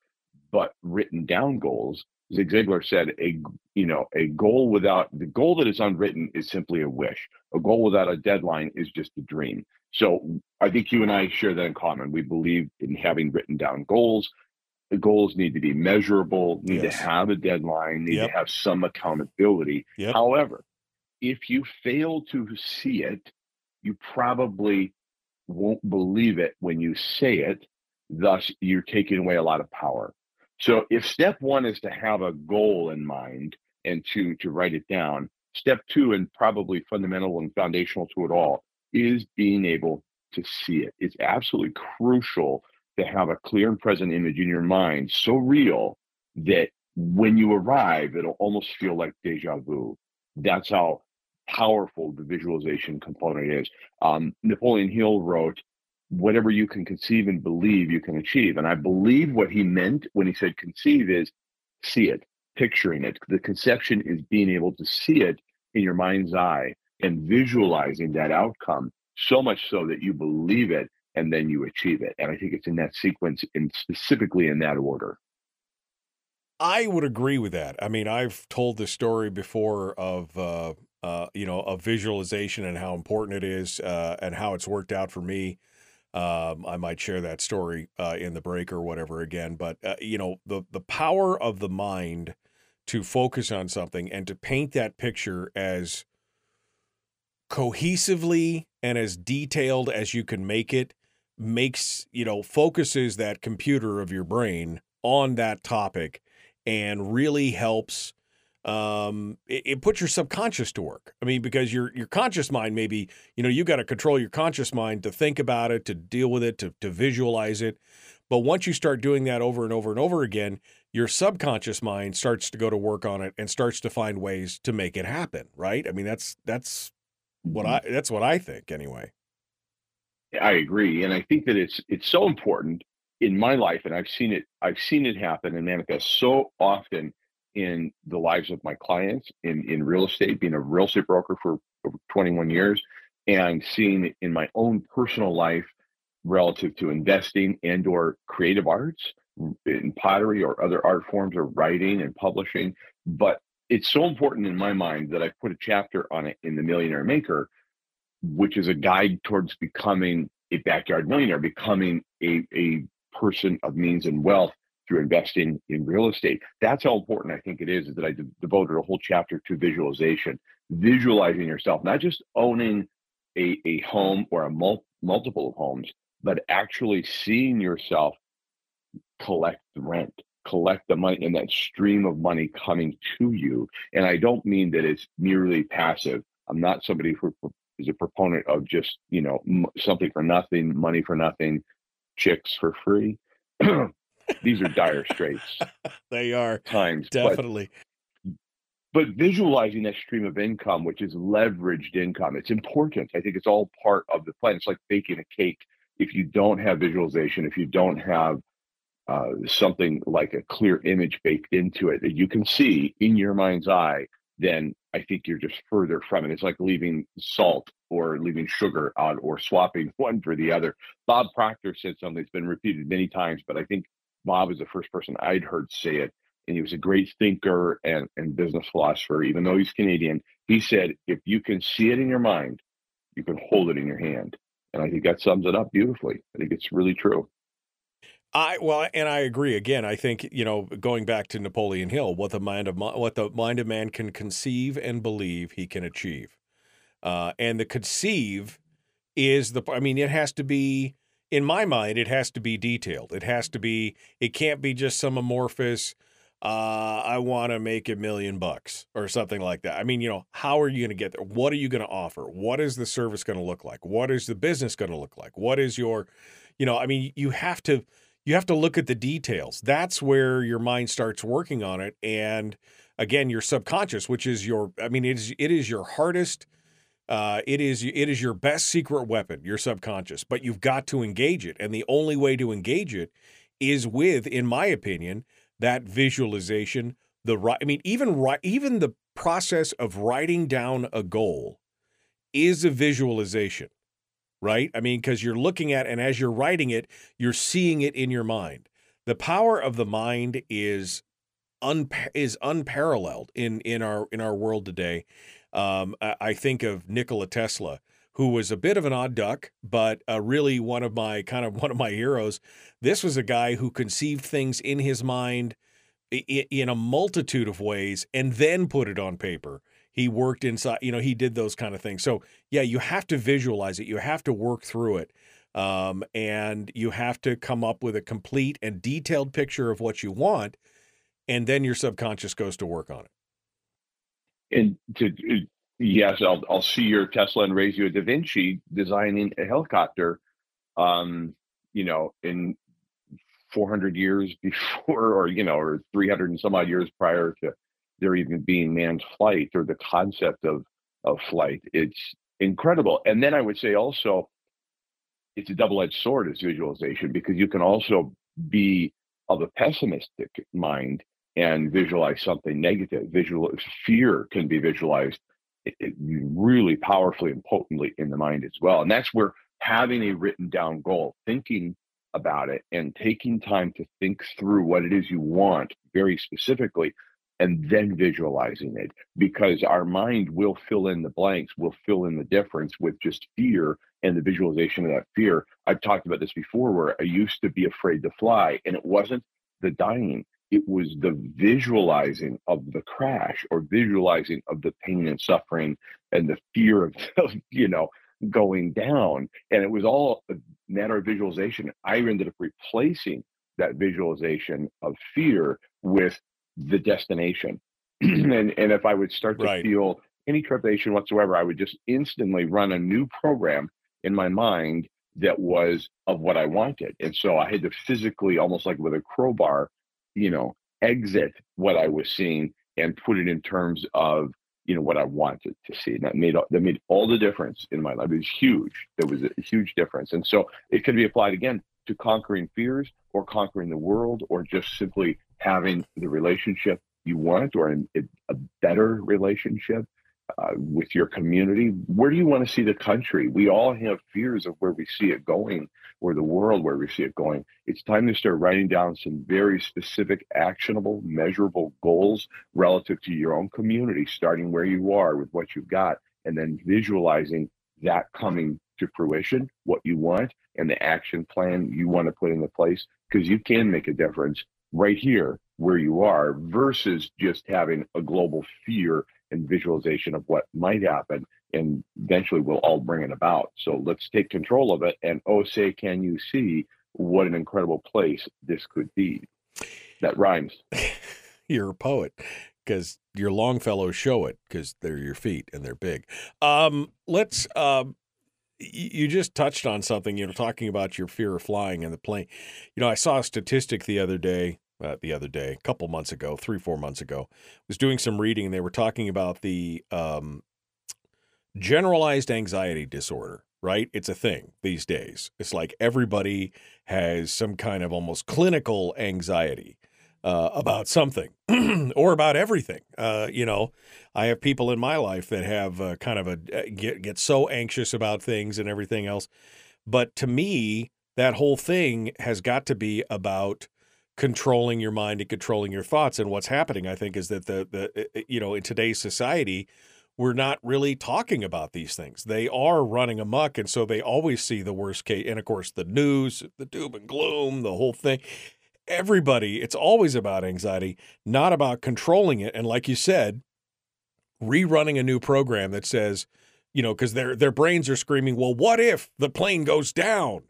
S7: but written down goals. Zig ziglar said a you know a goal without the goal that is unwritten is simply a wish. A goal without a deadline is just a dream so i think you and i share that in common we believe in having written down goals the goals need to be measurable need
S3: Yes.
S7: to have a deadline need
S3: Yep.
S7: to have some accountability
S3: Yep.
S7: however if you fail to see it you probably won't believe it when you say it thus you're taking away a lot of power so if step one is to have a goal in mind and to to write it down, step two and probably fundamental and foundational to it all is being able to see it. It's absolutely crucial to have a clear and present image in your mind, so real that when you arrive, it'll almost feel like deja vu. That's how powerful the visualization component is. Um, Napoleon Hill wrote, Whatever you can conceive and believe, you can achieve. And I believe what he meant when he said conceive is see it, picturing it. The conception is being able to see it in your mind's eye and visualizing that outcome so much so that you believe it and then you achieve it. And I think it's in that sequence and specifically in that order.
S3: I would agree with that. I mean, I've told the story before of uh, uh, you know of visualization and how important it is uh, and how it's worked out for me. Um, I might share that story uh, in the break or whatever again, but uh, you know the the power of the mind to focus on something and to paint that picture as cohesively and as detailed as you can make it makes you know focuses that computer of your brain on that topic and really helps um, it, it, puts your subconscious to work. I mean, because your your conscious mind maybe you know you got to control your conscious mind to think about it, to deal with it, to to visualize it. But once you start doing that over and over and over again, your subconscious mind starts to go to work on it and starts to find ways to make it happen. Right? I mean, that's that's what
S7: Mm-hmm.
S3: I that's what I think anyway.
S7: I agree, and I think that it's it's so important in my life, and I've seen it I've seen it happen and manifest so often in the lives of my clients in in real estate, being a real estate broker for over 21 years, and seeing it in my own personal life relative to investing and or creative arts in pottery or other art forms or writing and publishing. But it's so important in my mind that I put a chapter on it in the Millionaire Maker which is a guide towards becoming a backyard millionaire, becoming a, a person of means and wealth through investing in real estate. That's how important I think it is, is that I de- devoted a whole chapter to visualization, visualizing yourself, not just owning a, a home or a mul- multiple of homes, but actually seeing yourself collect the rent, collect the money, and that stream of money coming to you. And I don't mean that it's merely passive. I'm not somebody who is a proponent of just you know m- something for nothing, money for nothing, chicks for free. <clears throat> These are dire straits <laughs>
S3: They are
S7: times. but-
S3: definitely.
S7: but visualizing that stream of income, which is leveraged income, it's important. I think it's all part of the plan. It's like baking a cake. If you don't have visualization, if you don't have uh, something like a clear image baked into it that you can see in your mind's eye, then I think you're just further from it. It's like leaving salt or leaving sugar out or swapping <laughs> one for the other. Bob Proctor said something that's been repeated many times, but I think Bob is the first person I'd heard say it and he was a great thinker and, and business philosopher, even though he's Canadian. He said, if you can see it in your mind, you can hold it in your hand. And I think that sums it up beautifully. I think it's really true.
S3: I well, and I agree. Again, I think you know, going back to Napoleon Hill, what the mind of what the mind of man can conceive and believe, he can achieve. Uh, and the conceive is the. I mean, it has to be in my mind. It has to be detailed. It has to be. It can't be just some amorphous. Uh, I want to make a million bucks or something like that. I mean, you know, how are you going to get there? What are you going to offer? What is the service going to look like? What is the business going to look like? What is your, you know, I mean, you have to you have to look at the details. That's where your mind starts working on it. And again, your subconscious, which is your, I mean, it is, it is your hardest, uh, it is, it is your best secret weapon, your subconscious, but you've got to engage it. And the only way to engage it is with, in my opinion, that visualization, the right, I mean, even even the process of writing down a goal is a visualization right? I mean, because you're looking at, and as you're writing it, you're seeing it in your mind. The power of the mind is un is unparalleled in in our in our world today. Um, I, think of Nikola Tesla, who was a bit of an odd duck, but uh, really one of my kind of <laughs> one of my heroes. This was a guy who conceived things in his mind in a multitude of ways and then put it on paper he worked inside you know he did those kind of things so yeah you have to visualize it you have to work through it um, and you have to come up with a complete and detailed picture of what you want and then your subconscious goes to work on it
S7: And to Yes, I'll I'll see your Tesla and raise you a Da Vinci designing a helicopter. Um, you know, in 400 years <laughs> before, or you know, or 300 and some odd years prior to there even being manned flight or the concept of of flight. It's incredible. And then I would say also, it's a double-edged sword as visualization because you can also be of a pessimistic mind and visualize something negative. Visual fear can be visualized it, it really powerfully and potently in the mind as well. And that's where having a written down goal, thinking about it, and taking time to think through what it is you want very specifically, and then visualizing it because our mind will fill in the blanks, will fill in the difference with just fear and the visualization of that fear. I've talked about this before where I used to be afraid to fly, and it wasn't the dying, it was the visualizing of the crash or visualizing of the pain and suffering and the fear of, <laughs> you know, going down. And it was all a matter of visualization. I ended up replacing that visualization of fear with the destination. <clears throat> and and if I would start to
S3: Right.
S7: feel any trepidation whatsoever, I would just instantly run a new program in my mind that was of what I wanted. And so I had to physically, almost like with a crowbar, you know, exit what I was seeing and put it in terms of you know what I wanted to see. And that made all- that made all the difference in my life. It was huge. There was a huge difference. And so it can be applied again to conquering fears or conquering the world or just simply having the relationship you want or an, a better relationship uh, with your community. Where do you want to see the country? We all have fears of where we see it going or the world where we see it going. It's time to start writing down some very specific, actionable, measurable goals relative to your own community, starting where you are with what you've got, and then visualizing that coming to fruition, what you want, and the action plan you want to put into place, because you can make a difference right here where you are versus just having a global fear and visualization of what might happen and eventually we'll all bring it about so let's take control of it and oh say can you see what an incredible place this could be that rhymes <laughs>
S3: You're a poet because your Longfellows show it because they're your feet and they're big. Um, let's. Um, you just touched on something. You know, talking about your fear of flying and the plane. You know, I saw a statistic the other day. Uh, the other day, a couple months ago, three four months ago, was doing some reading and they were talking about the um, generalized anxiety disorder. Right, it's a thing these days. It's like everybody has some kind of almost clinical anxiety uh, about something <clears throat> or about everything. Uh, you know, I have people in my life that have uh, kind of a get get so anxious about things and everything else. But to me, that whole thing has got to be about controlling your mind and controlling your thoughts. And what's happening, I think, is that the the you know in today's society. We're not really talking about these things. They are running amok, and so they always see the worst case. And of course, the news, the doom and gloom, the whole thing everybody, it's always about anxiety, not about controlling it. And like you said, rerunning a new program that says, you know, because their their brains are screaming, well, what if the plane goes down?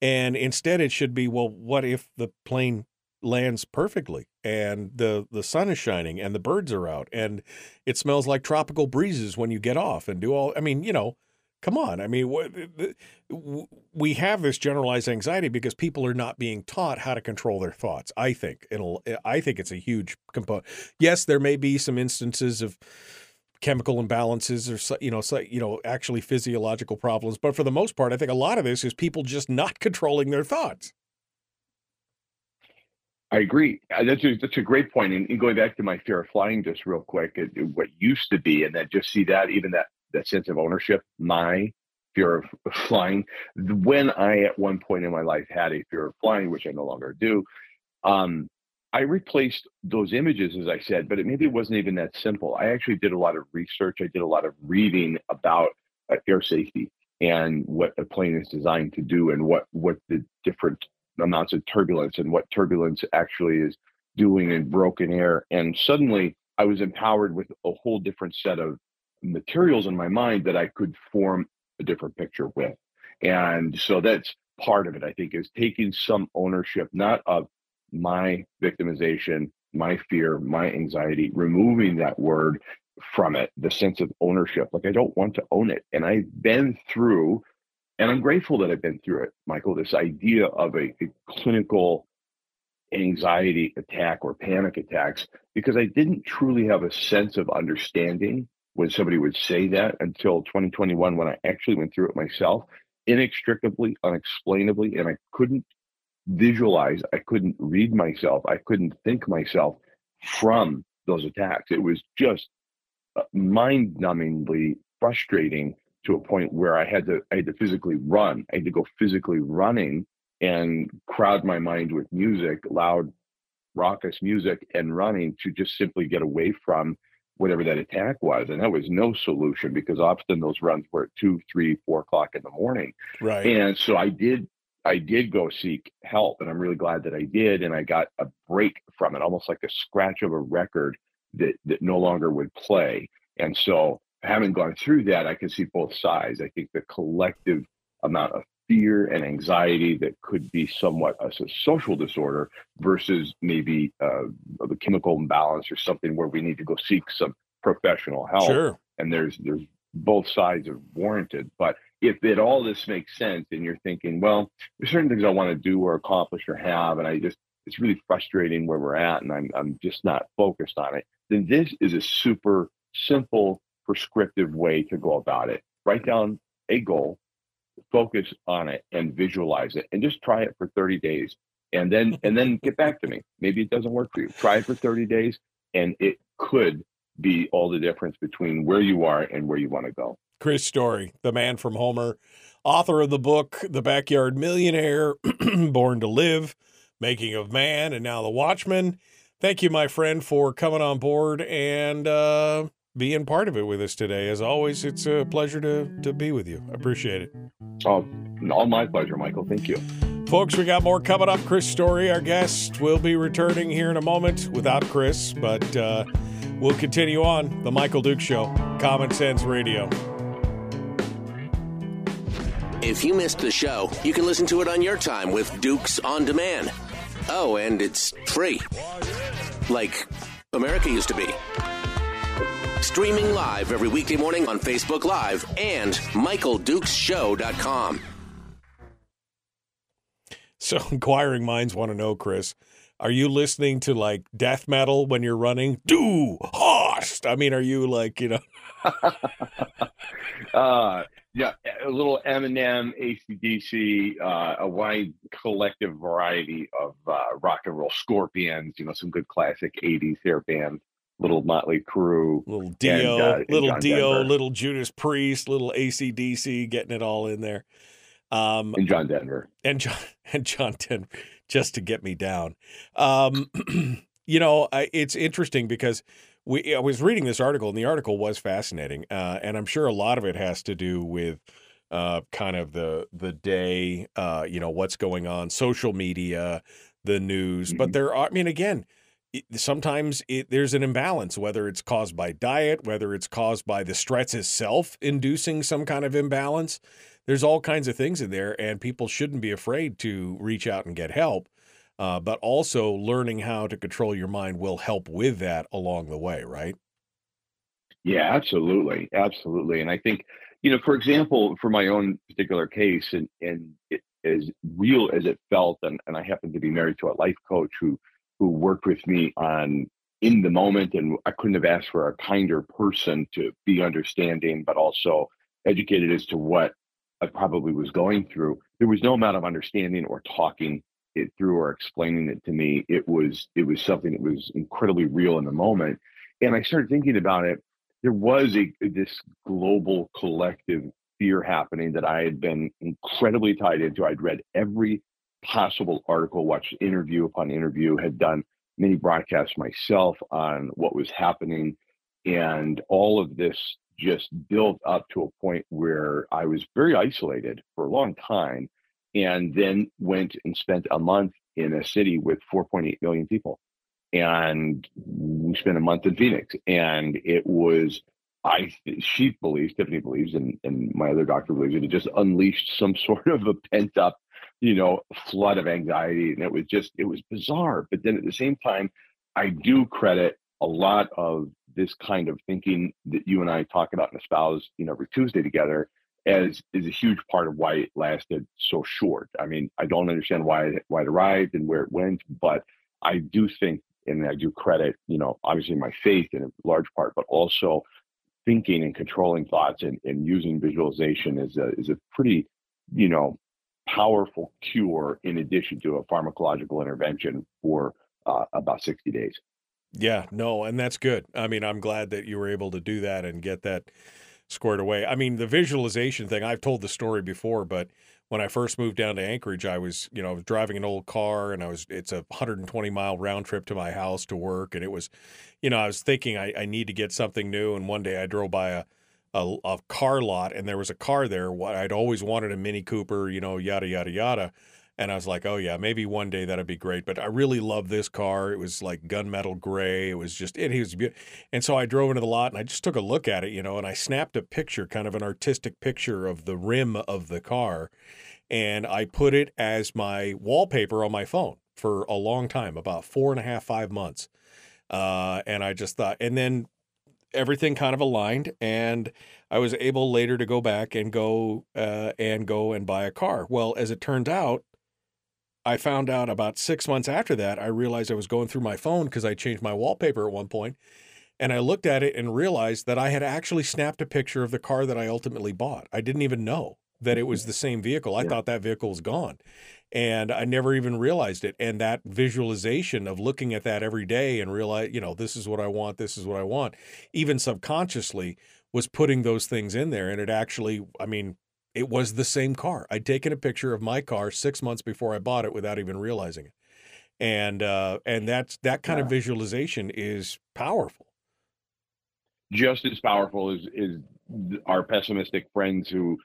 S3: And instead it should be, well, what if the plane lands perfectly and the the sun is shining and the birds are out and it smells like tropical breezes when you get off and do all I mean, you know, come on. I mean, what, we have this generalized anxiety because people are not being taught how to control their thoughts. I think it'll. I think it's a huge component. Yes, there may be some instances of chemical imbalances or you know, you know, actually physiological problems, but for the most part, I think a lot of this is people just not controlling their thoughts.
S7: I agree. Uh, That's a, that's a great point. And, and going back to my fear of flying, just real quick, it, it- what used to be, and then just see that even that that sense of ownership, my fear of <laughs> flying. When I at one point in my life had a fear of flying, which I no longer do, um, I replaced those images, as I said, but it maybe wasn't even that simple. I actually did a lot of research. I did a lot of reading about uh, air safety and what a plane is designed to do, and what what the different amounts of turbulence and what turbulence actually is doing in broken air. And suddenly, I was empowered with a whole different set of materials in my mind that I could form a different picture with. And so that's part of it, I think, is taking some ownership, not of my victimization my fear, my anxiety, removing that word from it, the sense of ownership. Like I don't want to own it. And I've been through, and I'm grateful that I've been through it, Michael, this idea of a, a clinical anxiety attack or panic attacks, because I didn't truly have a sense of understanding when somebody would say that until 2021 when I actually went through it myself inextricably, unexplainably, and I couldn't visualize, I couldn't read myself, I couldn't think myself from those attacks. It was just uh, mind-numbingly frustrating to a point where I had to I had to physically run. I had to go physically running and crowd my mind with music, loud, raucous music, and running to just simply get away from whatever that attack was. And that was no solution because often those runs were at two, three, four o'clock in the morning.
S3: Right.
S7: And so I did I did go seek help and I'm really glad that I did. And I got a break from it, almost like a scratch of a record that that no longer would play. And so having gone through that, I can see both sides. I think the collective amount of fear and anxiety that could be somewhat a, social disorder versus maybe uh, a chemical imbalance or something where we need to go seek some professional help.
S3: Sure.
S7: And there's there's both sides are warranted. But if it all this makes sense and you're thinking, well, there's certain things I want to do or accomplish or have, and I just it's really frustrating where we're at and I'm I'm just not focused on it, then this is a super simple prescriptive way to go about it. Write down a goal, focus on it and visualize it and just try it for 30 days and then and then get back to me. Maybe it doesn't work for you. Try it for 30 days and it could be all the difference between where you are and where you want to go.
S3: Chris story the man from homer author of the book the backyard millionaire <clears throat> born to live making of man and now the watchman. Thank you my friend for coming on board and uh being part of it with us today. As always, it's a pleasure to, to be with you. I appreciate it.
S7: Oh, all my pleasure, Michael. Thank you.
S3: Folks, we got more coming up. Chris Story, our guest, will be returning here in a moment without Chris, but uh, we'll continue on The Michael Duke Show, Common Sense Radio.
S1: If you missed the show, you can listen to it on your time with Dukes on Demand. Oh, and it's free. Like America used to be. Streaming live every weekday morning on Facebook Live and MichaelDukesShow.com.
S3: So, <laughs> inquiring minds want to know, Chris, are you listening to like death metal when you're running? Do host. I mean, are you like, you know? <laughs>
S7: uh, yeah, a little Eminem, ACDC, uh, a wide collective variety of uh, rock and roll scorpions, you know, some good classic 80s hair bands little Motley Crue,
S3: little Dio, and, uh, little Dio, Denver. little Judas Priest, little ACDC, getting it all in there.
S7: Um, and John Denver
S3: and John <laughs> and John Denver, just to get me down. Um, <clears throat> you know, I, it's interesting because we I was reading this article and the article was fascinating, uh, and I'm sure a lot of it has to do with uh, kind of the the day, uh, you know, what's going on, social media, the news. Mm-hmm. But there are, I mean, again, sometimes it, there's an imbalance, whether it's caused by diet, whether it's caused by the stress itself inducing some kind of imbalance. There's all kinds of things in there, and people shouldn't be afraid to reach out and get help. Uh, but also, learning how to control your mind will help with that along the way, right?
S7: Yeah, absolutely, absolutely. And I think, you know, for example, for my own particular case, and and it, as real as it felt, and, and I happen to be married to a life coach who who worked with me on in the moment and i couldn't have asked for a kinder person to be understanding but also educated as to what i probably was going through. There was no amount of understanding or talking it through or explaining it to me. It was it was something that was incredibly real in the moment. And i started thinking about it. There was a this global collective fear happening that i had been incredibly tied into. I'd read every possible article, watched interview upon interview, had done many broadcasts myself on what was happening. And all of this just built up to a point where I was very isolated for a long time. And then went and spent a month in a city with 4.8 million people. And we spent a month in Phoenix. And it was I she believes, Tiffany believes, and, and my other doctor believes it, it just unleashed some <laughs> sort of a pent up you know, flood of anxiety. And it was just, it was bizarre. But then at the same time, I do credit a lot of this kind of thinking that you and I talk about and espouse, you know, every Tuesday together as is a huge part of why it lasted so short. I mean, I don't understand why it, why it arrived and where it went, but I do think, and I do credit, you know, obviously my faith in a large part, but also thinking and controlling thoughts and, and using visualization is a is a pretty, you know, powerful cure in addition to a pharmacological intervention for uh, about 60 days.
S3: Yeah, no, and that's good. I mean, I'm glad that you were able to do that and get that squared away. I mean, the visualization thing, I've told the story before, but when I first moved down to Anchorage, I was, you know, was driving an old car and I was, it's a 120 mile round trip to my house to work. And it was, you know, I was thinking I, I need to get something new. And one day I drove by a, a, a car lot and there was a car there. What I'd always wanted a Mini Cooper, you know, yada, yada, yada. And I was like, oh, yeah, maybe one day that'd be great. But I really love this car. It was like gunmetal gray. It was just, it, it was beautiful. And so I drove into the lot and I just took a look at it, you know, and I snapped a picture, kind of an artistic picture of the rim of the car. And I put it as my wallpaper on my phone for a long time, about four and a half, five months. Uh, and I just thought, and then everything kind of aligned and I was able later to go back and go uh, and go and buy a car. Well, as it turned out, I found out about six months after that, I realized I was going through my phone because I changed my wallpaper at one point, And I looked at it and realized that I had actually snapped a picture of the car that I ultimately bought. I didn't even know that it was the same vehicle. I
S7: Yeah.
S3: thought that vehicle was gone. And I never even realized it. And that visualization of looking at that every day and realize, you know, this is what I want, this is what I want, even subconsciously was putting those things in there. And it actually, I mean, it was the same car. I'd taken a picture of my car six months before I bought it without even realizing it. And uh, and that's that kind of visualization is powerful.
S7: just as powerful as is our pessimistic friends who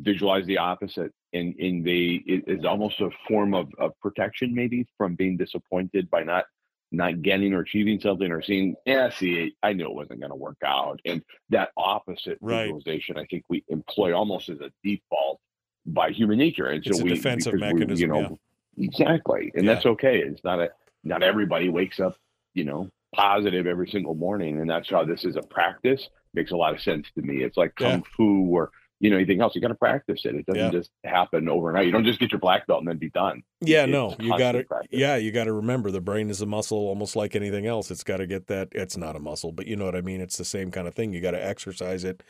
S7: visualize the opposite and and they it is almost a form of, of protection maybe from being disappointed by not not getting or achieving something or seeing yeah see i knew it wasn't going to work out. And that opposite
S3: Right.
S7: visualization i think we employ almost as a default by human nature. And
S3: It's
S7: so we
S3: defensive
S7: because we, you know exactly. And
S3: Yeah.
S7: that's okay. It's not a not everybody wakes up you know positive every single morning. And that's how this is a practice. Makes a lot of sense to me. It's like kung fu or you know anything else you got to practice it it doesn't
S3: Yeah.
S7: just happen overnight you don't just get your black belt and then be done
S3: Yeah,
S7: It's
S3: no, you got to. Yeah, you got to remember the brain is a muscle, almost like anything else. It's got to get that. It's not a muscle, but you know what I mean. It's the same kind of thing. You got to exercise it,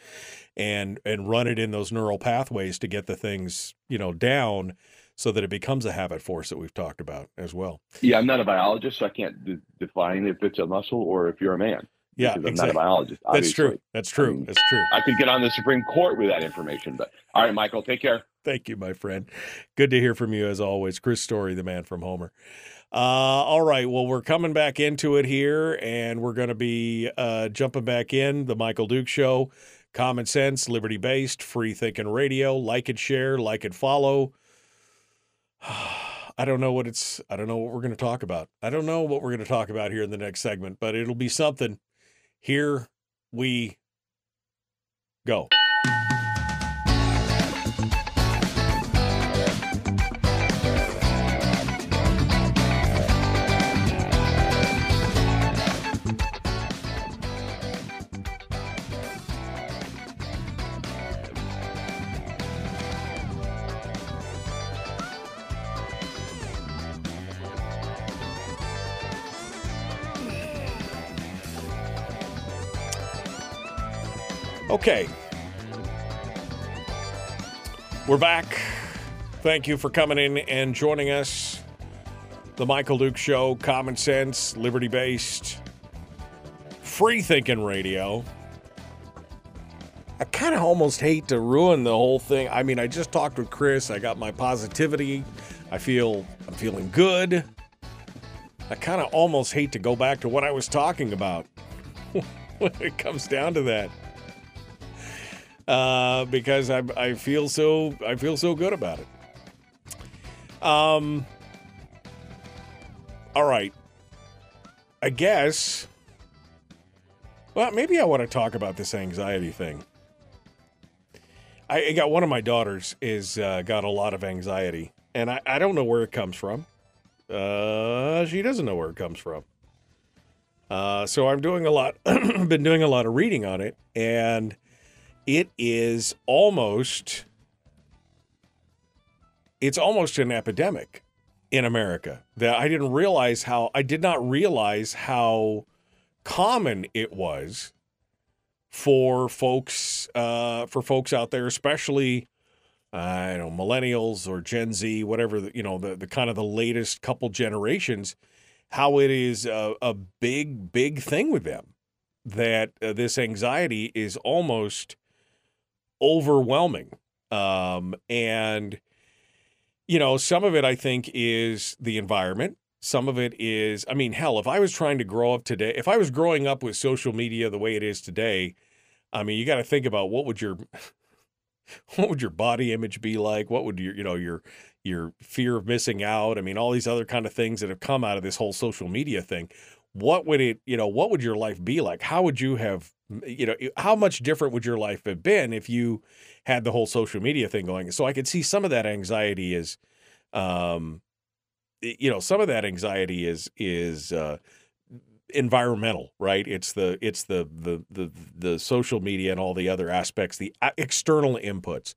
S3: and and run it in those neural pathways to get the things you know down, so that it becomes a habit force that we've talked about as well.
S7: yeah i'm not a biologist so i can't de- define if it's a muscle or if you're a man
S3: Yeah,
S7: because i'm
S3: exactly.
S7: not a biologist
S3: That's true. That's true.
S7: I mean,
S3: That's true.
S7: i could get on the supreme court with that information but all right michael take care
S3: Thank you, my friend. Good to hear from you as always. Chris Story, the man from Homer. Uh, all right. Well, we're coming back into it here, and we're going to be uh, jumping back in the Michael Duke Show. Common sense, liberty based, free thinking radio. Like it, share, like it, follow. <sighs> I don't know what it's, I don't know what we're going to talk about. I don't know what we're going to talk about here in the next segment, but it'll be something. Here we go. Okay. We're back. Thank you for coming in and joining us. The Michael Duke Show, common sense, liberty based, free thinking radio. I kind of almost hate to ruin the whole thing. I mean, I just talked with Chris. I got my positivity. I feel I'm feeling good. I kind of almost hate to go back to what I was talking about <laughs> when it comes down to that uh, because I I feel so I feel so good about it. Um. All right. I guess. Well, maybe I want to talk about this anxiety thing. I, got one of my daughters is uh, got a lot of anxiety, and I, I don't know where it comes from. Uh, she doesn't know where it comes from. Uh, so I'm doing a lot, <clears throat> been doing a lot of reading on it, and it is almost, it's almost an epidemic in America. That I didn't realize how, I did not realize how common it was for folks, uh, for folks out there, especially I don't know, millennials or Gen Z, whatever, the, you know, the, the kind of the latest couple generations, how it is a, a big, big thing with them that uh, this anxiety is almost overwhelming. Um, and, you know, some of it I think is the environment. Some of it is, I mean, hell, if I was trying to grow up today, if I was growing up with social media the way it is today, I mean, you got to think about what would your <laughs> what would your body image be like? What would your, you know, your your fear of missing out? I mean, all these other kind of things that have come out of this whole social media thing. What would it, you know, what would your life be like? How would you have, you know, how much different would your life have been if you had the whole social media thing going? So I could see some of that anxiety is, um, you know, some of that anxiety is is uh, environmental, right? It's the it's the the the the social media and all the other aspects, the uh, external inputs.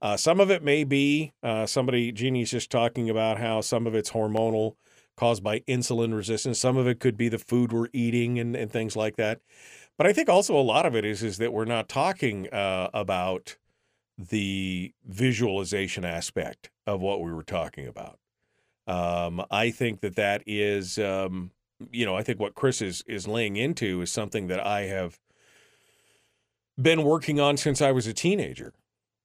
S3: Uh, some of it may be uh, somebody. Jeannie's just talking about how some of it's hormonal, caused by insulin resistance. Some of it could be the food we're eating and, and things like that. But I think also a lot of it is is that we're not talking uh, about the visualization aspect of what we were talking about. Um, I think that that is um, you know, I think what Chris is is laying into is something that I have been working on since I was a teenager.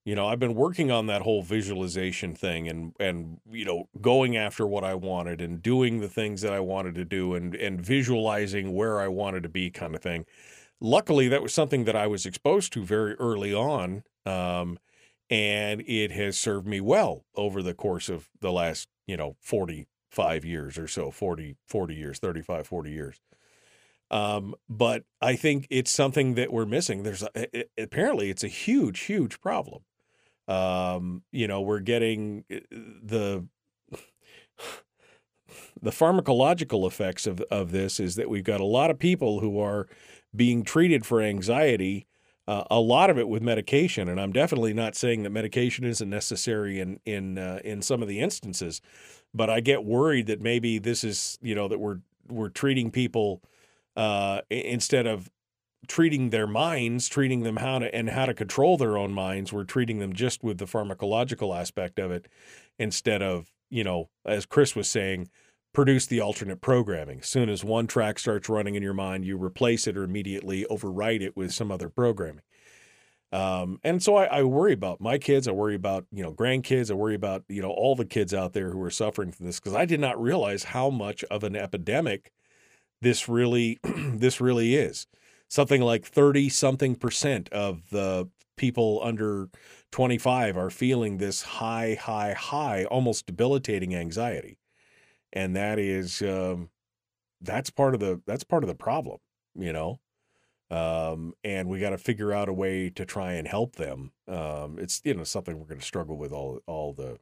S3: You know, I've been working on that whole visualization thing and and you know, going after what I wanted and doing the things that I wanted to do and and visualizing where I wanted to be kind of thing. Luckily, that was something that I was exposed to very early on. Um, and it has served me well over the course of the last, you know, 40 five years or so 40 40 years 35 40 years um, but i think it's something that we're missing there's a, it, apparently it's a huge huge problem um, you know we're getting eh, the <sighs> the pharmacological effects of, of this is that we've got a lot of people who are being treated for anxiety uh, a lot of it with medication, and I'm definitely not saying that medication isn't necessary in in uh, in some of the instances, but I get worried that maybe this is you know that we're we're treating people uh, instead of treating their minds, treating them how to and how to control their own minds. We're treating them just with the pharmacological aspect of it instead of you know as Chris was saying produce the alternate programming. As soon as one track starts running in your mind, you replace it or immediately overwrite it with some other programming. Um, and so I, I, worry about my kids. I worry about you know grandkids. I worry about you know all the kids out there who are suffering from this because I did not realize how much of an epidemic this really <clears throat> this really is. Something like thirty something percent of the people under 25 are feeling this high, high, high, almost debilitating anxiety and that is um, that's part of the that's part of the problem, you know. Um, and we got to figure out a way to try and help them. Um, it's you know something we're going to struggle with all all the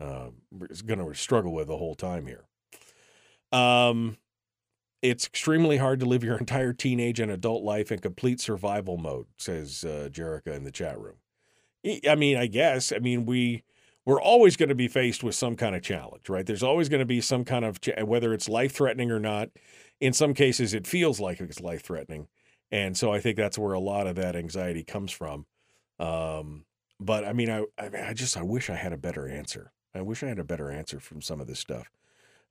S3: uh, going to struggle with the whole time here. Um, it's extremely hard to live your <laughs> entire teenage and adult life in complete survival mode, says uh, Jerica in the chat room. I mean, I guess. I mean, we we're always going to be faced with some kind of challenge, right? There's always going to be some kind of, whether it's life threatening or not. In some cases, it feels like it's life threatening. And so I think that's where a lot of that anxiety comes from. Um, but I mean, I, I, I just, I wish I had a better answer. I wish I had a better answer from some of this stuff.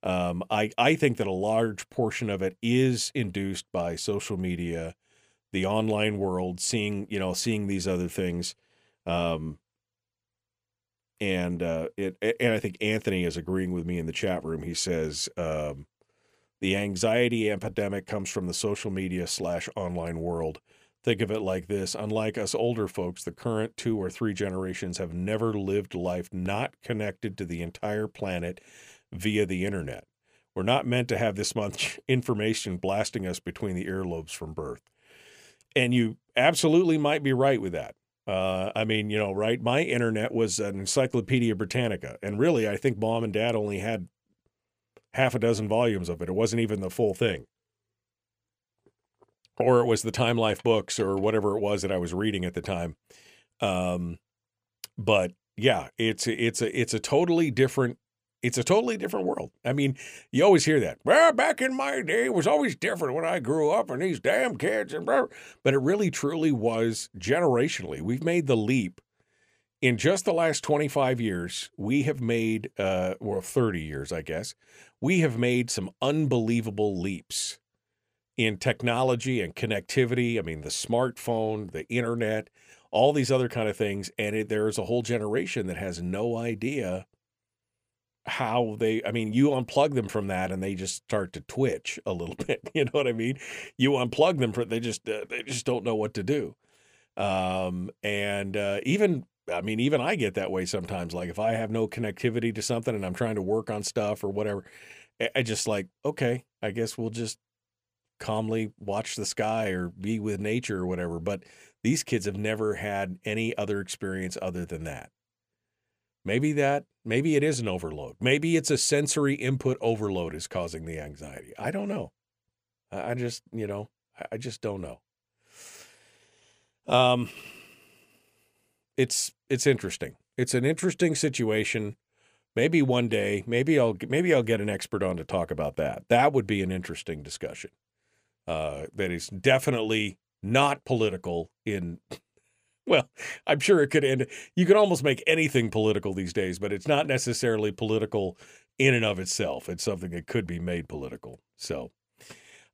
S3: Um, I, I think that a large portion of it is induced by social media, the online world, seeing, you know, seeing these other things. Um, and uh, it and I think Anthony is agreeing with me in the chat room. He says um, the anxiety epidemic comes from the social media slash online world. Think of it like this: unlike us older folks, the current two or three generations have never lived life not connected to the entire planet via the internet. We're not meant to have this much <laughs> information blasting us between the earlobes from birth. And you absolutely might be right with that. Uh, I mean, you know, right? My internet was an Encyclopedia Britannica, and really, I think mom and dad only had half a dozen volumes of it. It wasn't even the full thing. or it was the Time Life books or whatever it was that I was reading at the time. Um, but yeah, it's it's a it's a totally different it's a totally different world. I mean, you always hear that. Well, back in my day, it was always different when I grew up, and these damn kids and blah. But it really, truly was generationally. We've made the leap in just the last 25 years. We have made, uh, well, 30 years, I guess. We have made some unbelievable leaps in technology and connectivity. I mean, the smartphone, the internet, all these other kind of things, and it, there is a whole generation that has no idea how they i mean you unplug them from that and they just start to twitch a little <laughs> bit you know what i mean? You unplug them from they just uh, they just don't know what to do. Um and uh, even i mean even i get that way sometimes like if i have no connectivity to something and i'm trying to work on stuff or whatever i, I just like okay i guess we'll just calmly watch the sky or be with nature or whatever but these kids have never had any other experience other than that Maybe that, maybe it is an overload. Maybe it's a sensory input overload is causing the anxiety. I don't know. I just, you know, I just don't know. Um, it's it's interesting. It's an interesting situation. Maybe one day, maybe I'll maybe I'll get an expert on to talk about that. That would be an interesting discussion. Uh, that is definitely not political in well, I'm sure it could end. You can almost make anything political these days, but it's not necessarily political in and of itself. It's something that could be made political. So,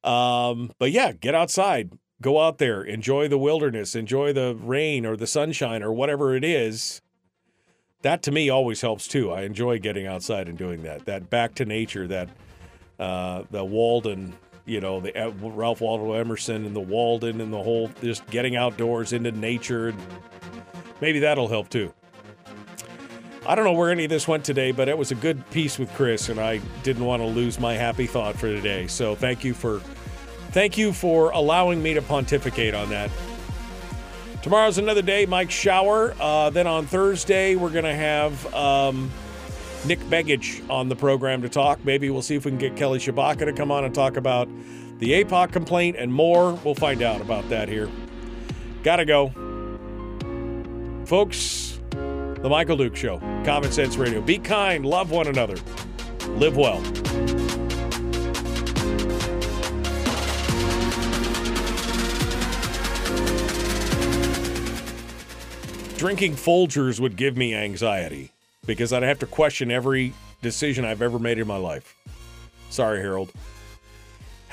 S3: um, but yeah, get outside, go out there, enjoy the wilderness, enjoy the rain or the sunshine or whatever it is. That to me always helps too. I enjoy getting outside and doing that. That back to nature, that uh, the Walden you know, the uh, Ralph Waldo Emerson and the Walden and the whole just getting outdoors into nature. Maybe that'll help too. I don't know where any of this went today, but it was a good piece with Chris, and I didn't want to lose my happy thought for today. So thank you for thank you for allowing me to pontificate on that. Tomorrow's another day, Mike Shower. Uh, then on Thursday, we're going to have um, Nick Begich on the program to talk. Maybe we'll see if we can get Kelly Tshibaka to come on and talk about the APOC complaint and more. We'll find out about that here. Gotta go. Folks, the Michael Duke Show, Common Sense Radio. Be kind, love one another, live well. Drinking Folgers would give me anxiety because I'd have to question every decision I've ever made in my life. Sorry, Harold.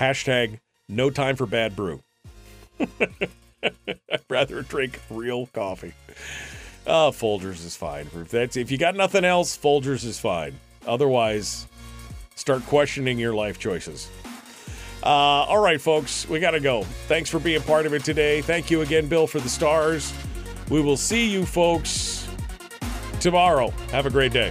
S3: Hashtag no time for bad brew. <laughs> I'd rather drink real coffee. Oh, Folgers is fine. If that's if you got nothing else, Folgers is fine. Otherwise, start questioning your life choices. Uh, all right, folks, we got to go. Thanks for being part of it today. Thank you again, Bill, for the stars. We will see you, folks tomorrow. Have a great day.